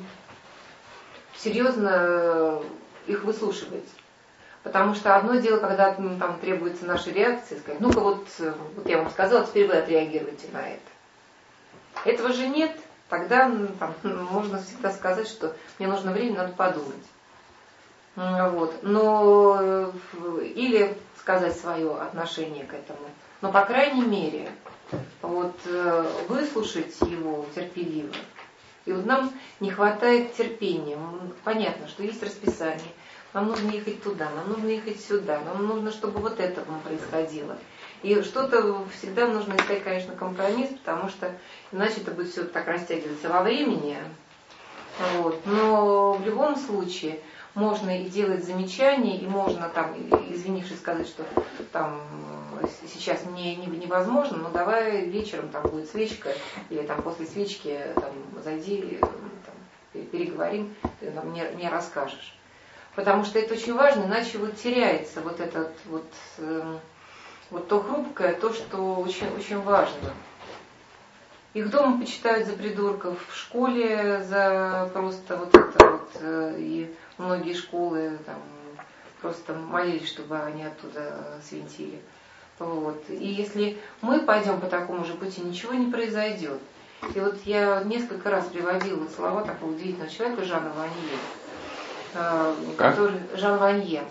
Speaker 2: серьезно их выслушивать. Потому что одно дело, когда ну, там требуется наша реакция, сказать, ну-ка вот, вот я вам сказала, теперь вы отреагируете на это. Этого же нет, тогда ну, там, [LAUGHS] можно всегда сказать, что мне нужно время, надо подумать. Вот. Но, э, или сказать свое отношение к этому. Но, по крайней мере, вот, э, выслушать его терпеливо. И вот нам не хватает терпения. Понятно, что есть расписание. Нам нужно ехать туда, нам нужно ехать сюда, нам нужно, чтобы вот это происходило. И что-то всегда нужно искать, конечно, компромисс, потому что иначе это будет все так растягиваться во времени. Вот. Но в любом случае можно и делать замечания, и можно там, извинившись, сказать, что там сейчас не, не, невозможно, но давай вечером там будет свечка, или там после свечки там, зайди, там, переговорим, ты нам мне, мне расскажешь. Потому что это очень важно, иначе вот теряется вот этот вот, э, вот то хрупкое, то, что очень, очень важно. Их дома почитают за придурков, в школе за просто вот это вот, э, и многие школы там просто молились, чтобы они оттуда свинтили. Вот. И если мы пойдем по такому же пути, ничего не произойдет. И вот я несколько раз приводила слова такого удивительного человека Жана Ванье, э, который Жан Ванье,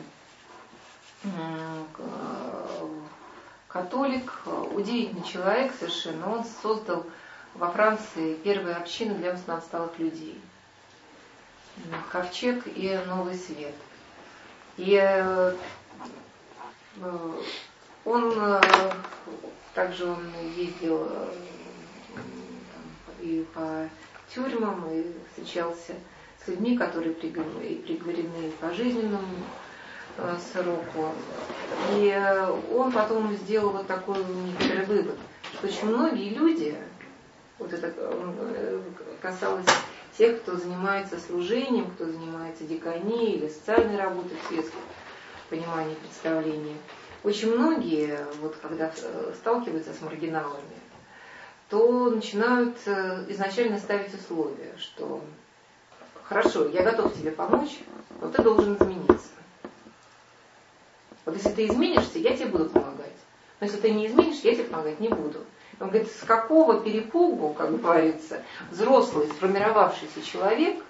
Speaker 2: католик, удивительный человек совершенно. Он создал во Франции первые общины для высокоотсталых людей. Ковчег и Новый Свет. И э, он э, также он ездил э, и по тюрьмам, и встречался с людьми, которые приговорены по жизненному э, сроку. И он потом сделал вот такой некоторый вывод, что очень многие люди, вот это касалось тех, кто занимается служением, кто занимается диконией или социальной работой в светском понимании представления, очень многие, вот когда э, сталкиваются с маргиналами, то начинают э, изначально ставить условия, что хорошо, я готов тебе помочь, но ты должен измениться. Вот если ты изменишься, я тебе буду помогать. Но если ты не изменишь, я тебе помогать не буду. Он говорит, с какого перепугу, как говорится, взрослый, сформировавшийся человек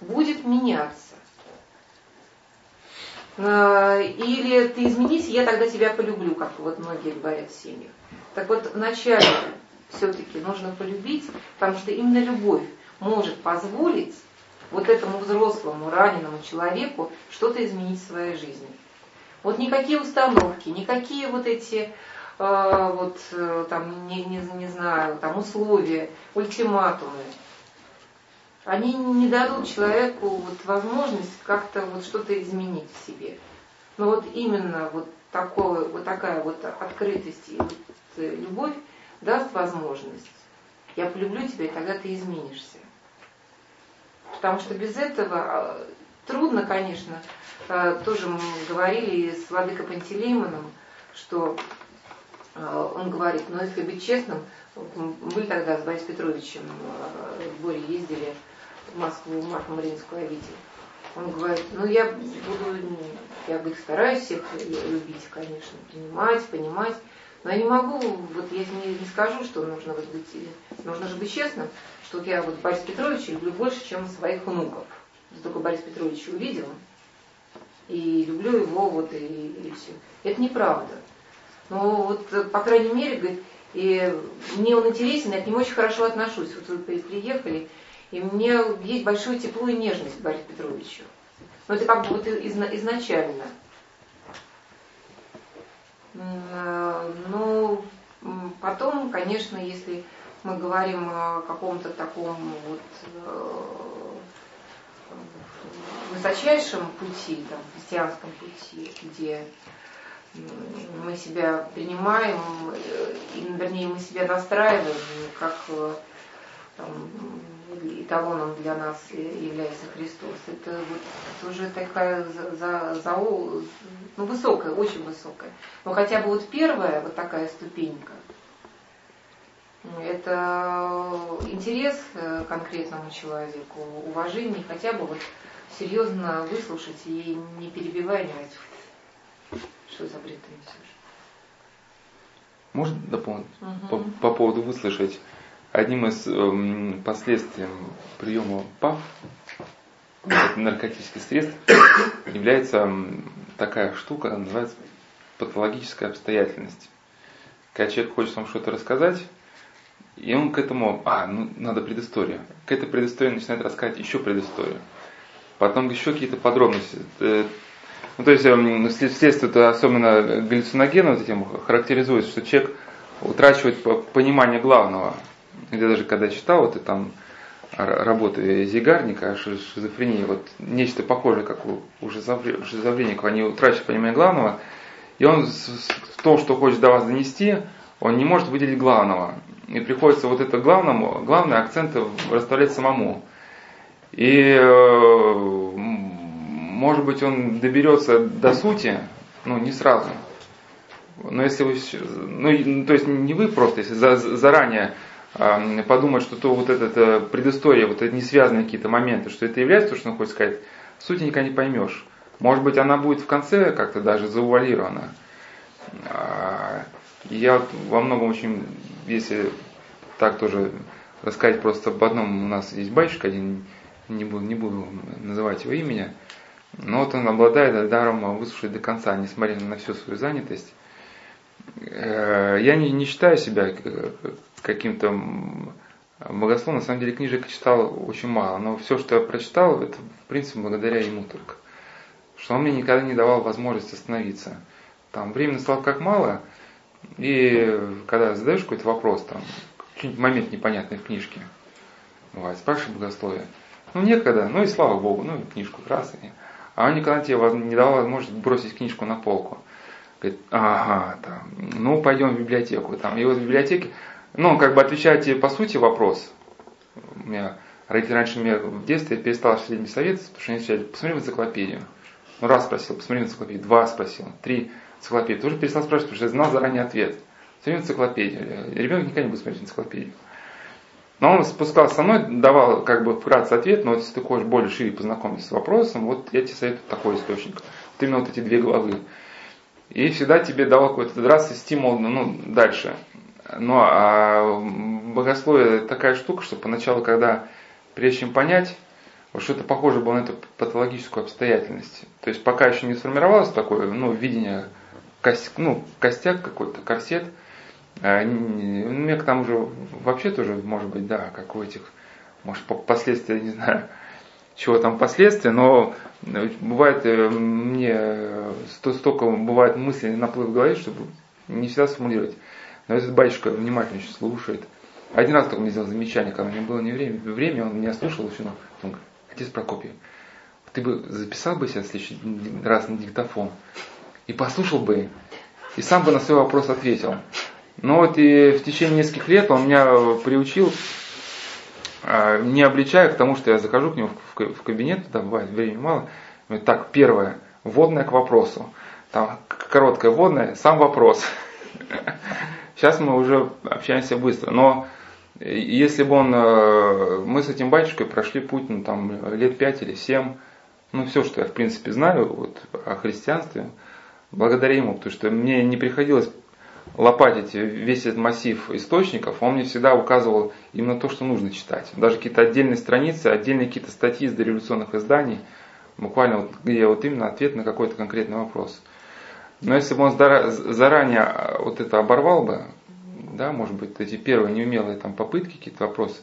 Speaker 2: будет меняться. Э, или ты изменись, я тогда тебя полюблю, как вот многие говорят в семьях. Так вот, вначале все-таки нужно полюбить, потому что именно любовь может позволить вот этому взрослому, раненому человеку что-то изменить в своей жизни. Вот никакие установки, никакие вот эти э, вот э, там, не, не, не знаю, там условия, ультиматумы, они не дадут человеку вот возможность как-то вот что-то изменить в себе. Но вот именно вот, такое, вот такая вот открытость и вот э, любовь даст возможность. Я полюблю тебя, и тогда ты изменишься. Потому что без этого а, трудно, конечно, а, тоже мы говорили с Владыкой Пантелеймоном, что а, он говорит, но если быть честным, мы тогда с Борисом Петровичем в Боре ездили Москву, в Марку Мариинскую обитель. Он говорит, ну я буду, я говорит, стараюсь всех любить, конечно, принимать, понимать, но я не могу, вот я не, не скажу, что нужно вот быть, нужно же быть честным, что я вот Бориса Петровича люблю больше, чем своих внуков. Только Борис Петрович увидел, и люблю его, вот, и, и все. Это неправда. Но вот, по крайней мере, говорит, и мне он интересен, я к нему очень хорошо отношусь. Вот вы приехали, и мне есть большое тепло и нежность к Борису Петровичу. Но это как бы вот изначально. Но потом, конечно, если мы говорим о каком-то таком вот э, высочайшем пути, там, христианском пути, где мы себя принимаем, э, и, вернее, мы себя настраиваем, как э, там, эталоном для нас является Христос. Это вот это уже такая за, за, ну, высокая, очень высокая. Но хотя бы вот первая вот такая ступенька, это интерес э, конкретному человеку, уважение, хотя бы вот серьезно выслушать и не перебивая, не говорить, что за бред ты несешь.
Speaker 1: Можно дополнить угу. по, по поводу выслушать? Одним из эм, последствий приема ПАВ, наркотических средств, является такая штука, называется патологическая обстоятельность. Когда человек хочет вам что-то рассказать, и он к этому, а, ну, надо предыстория. К этой предыстории начинает рассказать еще предысторию. Потом еще какие-то подробности. Э, ну, то есть, эм, следствие, особенно галлюциногеном вот этим характеризуется, что человек утрачивает понимание главного. Я даже когда читал, вот и там работы Зигарника шизофрении, вот нечто похожее, как у, у шизофреников, они утрачивают понимание главного, и он в том, что хочет до вас донести, он не может выделить главного. И приходится вот это главному, главные акценты расставлять самому. И э, может быть он доберется до сути, ну не сразу. Но если вы, ну то есть не вы просто, если за, заранее подумать, что то вот эта предыстория, вот эти не связанные какие-то моменты, что это является то, что он хочет сказать, сути никогда не поймешь. Может быть она будет в конце как-то даже заувалирована. А, я во многом очень, если так тоже рассказать просто об одном, у нас есть батюшка один, не буду, не буду называть его имени, но вот он обладает даром выслушать до конца, несмотря на всю свою занятость. Э, я не, не считаю себя каким-то богословом, на самом деле книжек читал очень мало, но все, что я прочитал, это в принципе благодаря ему только. Что он мне никогда не давал возможности остановиться. Там времени стало как мало, и когда задаешь какой-то вопрос, там, какой-нибудь момент непонятный в книжке, бывает, спрашиваешь богословие, ну некогда, ну и слава Богу, ну и книжку раз. И... А он никогда тебе не давал возможность бросить книжку на полку. Говорит, ага, там, ну пойдем в библиотеку. Там, и вот в библиотеке, ну, как бы отвечать тебе по сути вопрос. У меня родители раньше меня в детстве перестал средний совет, потому что они сказали, посмотри в энциклопедию. Ну, раз спросил, посмотри в энциклопедию, два спросил, три энциклопедию. Тоже перестал спрашивать, потому что я знал заранее ответ. Смотри в энциклопедию. Ребенок никогда не будет смотреть энциклопедию. Но он спускался со мной, давал как бы вкратце ответ, но если ты хочешь более шире познакомиться с вопросом, вот я тебе советую такой источник. Вот именно вот эти две главы. И всегда тебе давал какой-то раз стимул ну, дальше. Ну а богословие такая штука, что поначалу, когда прежде чем понять, вот что-то похоже было на эту патологическую обстоятельность. То есть пока еще не сформировалось такое ну, видение, кость, ну, костяк какой-то, корсет – а, ну, мне к тому же вообще тоже, может быть, да, как у этих, может, последствия, не знаю, чего там последствия, но бывает э, мне столько бывает мысли наплыв в голове, чтобы не всегда сформулировать. Но этот батюшка внимательно очень слушает. Один раз только мне сделал замечание, когда мне было не время, время он меня слушал, еще, он говорит, отец Прокопий, ты бы записал бы себя в следующий раз на диктофон и послушал бы, и сам бы на свой вопрос ответил. Но вот и в течение нескольких лет он меня приучил, а, не обличая к тому, что я захожу к нему в кабинет, туда бывает времени мало. Так, первое, вводное к вопросу. Там короткое вводное, сам вопрос. [LAUGHS] Сейчас мы уже общаемся быстро. Но если бы он, э, мы с этим батюшкой прошли путь, ну там лет пять или семь, ну все, что я в принципе знаю вот, о христианстве, благодаря ему, потому что мне не приходилось лопатить весь этот массив источников, он мне всегда указывал именно то, что нужно читать. Даже какие-то отдельные страницы, отдельные какие-то статьи из дореволюционных изданий, буквально вот, где вот именно ответ на какой-то конкретный вопрос. Но если бы он заранее а, вот это оборвал бы, да, может быть, эти первые неумелые там попытки, какие-то вопросы,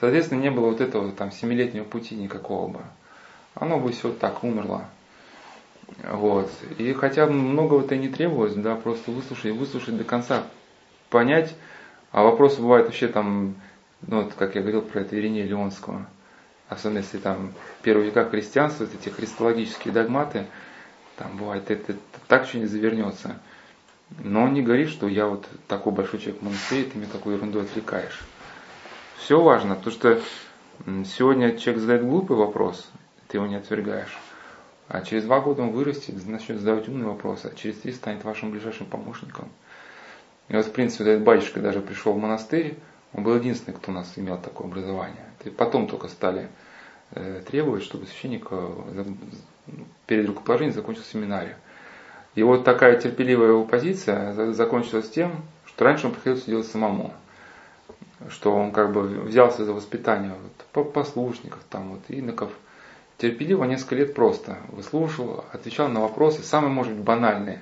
Speaker 1: соответственно, не было вот этого там семилетнего пути никакого бы. Оно бы все так умерло. Вот. И хотя многого-то и не требовалось, да, просто выслушать, выслушать до конца, понять. А вопросы бывают вообще там, ну вот, как я говорил про это Иринея Леонского, особенно если там первые века христианства, вот эти христологические догматы, там бывает, это, это так еще не завернется. Но он не говорит, что я вот такой большой человек в монастыре, ты меня такой ерундой отвлекаешь. Все важно, потому что сегодня человек задает глупый вопрос, ты его не отвергаешь. А через два года он вырастет, начнет задавать умные вопросы, а через три станет вашим ближайшим помощником. И вот, в принципе, этот батюшка даже пришел в монастырь, он был единственный, кто у нас имел такое образование. И потом только стали требовать, чтобы священник э, перед рукоположением закончил семинарию. И вот такая терпеливая его позиция закончилась тем, что раньше он приходилось делать самому. Что он как бы взялся за воспитание вот, послушников, там, вот, иноков – терпеливо несколько лет просто выслушивал, отвечал на вопросы, самые, может быть, банальные,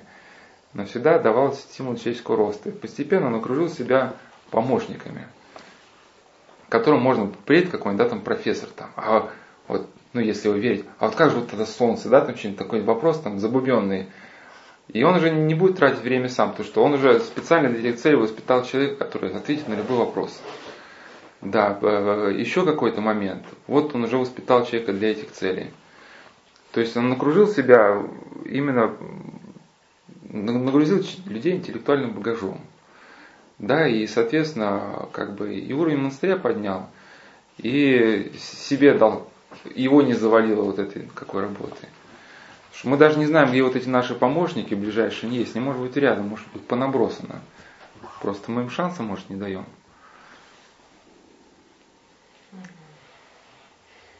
Speaker 1: но всегда давал стимул человеческого роста. И постепенно он окружил себя помощниками, которым можно приедет какой-нибудь, да, там, профессор, там, а вот, ну, если его верить, а вот как же вот это солнце, да, там что-нибудь такой вопрос, там, забубенный. И он уже не будет тратить время сам, потому что он уже специально для этих целей воспитал человека, который ответит на любой вопрос. Да, еще какой-то момент. Вот он уже воспитал человека для этих целей. То есть он накружил себя именно, нагрузил людей интеллектуальным багажом. Да, и, соответственно, как бы и уровень монастыря поднял, и себе дал, его не завалило вот этой какой работы. Мы даже не знаем, где вот эти наши помощники ближайшие есть. Не может быть рядом, может быть понабросано. Просто мы им шанса, может, не даем.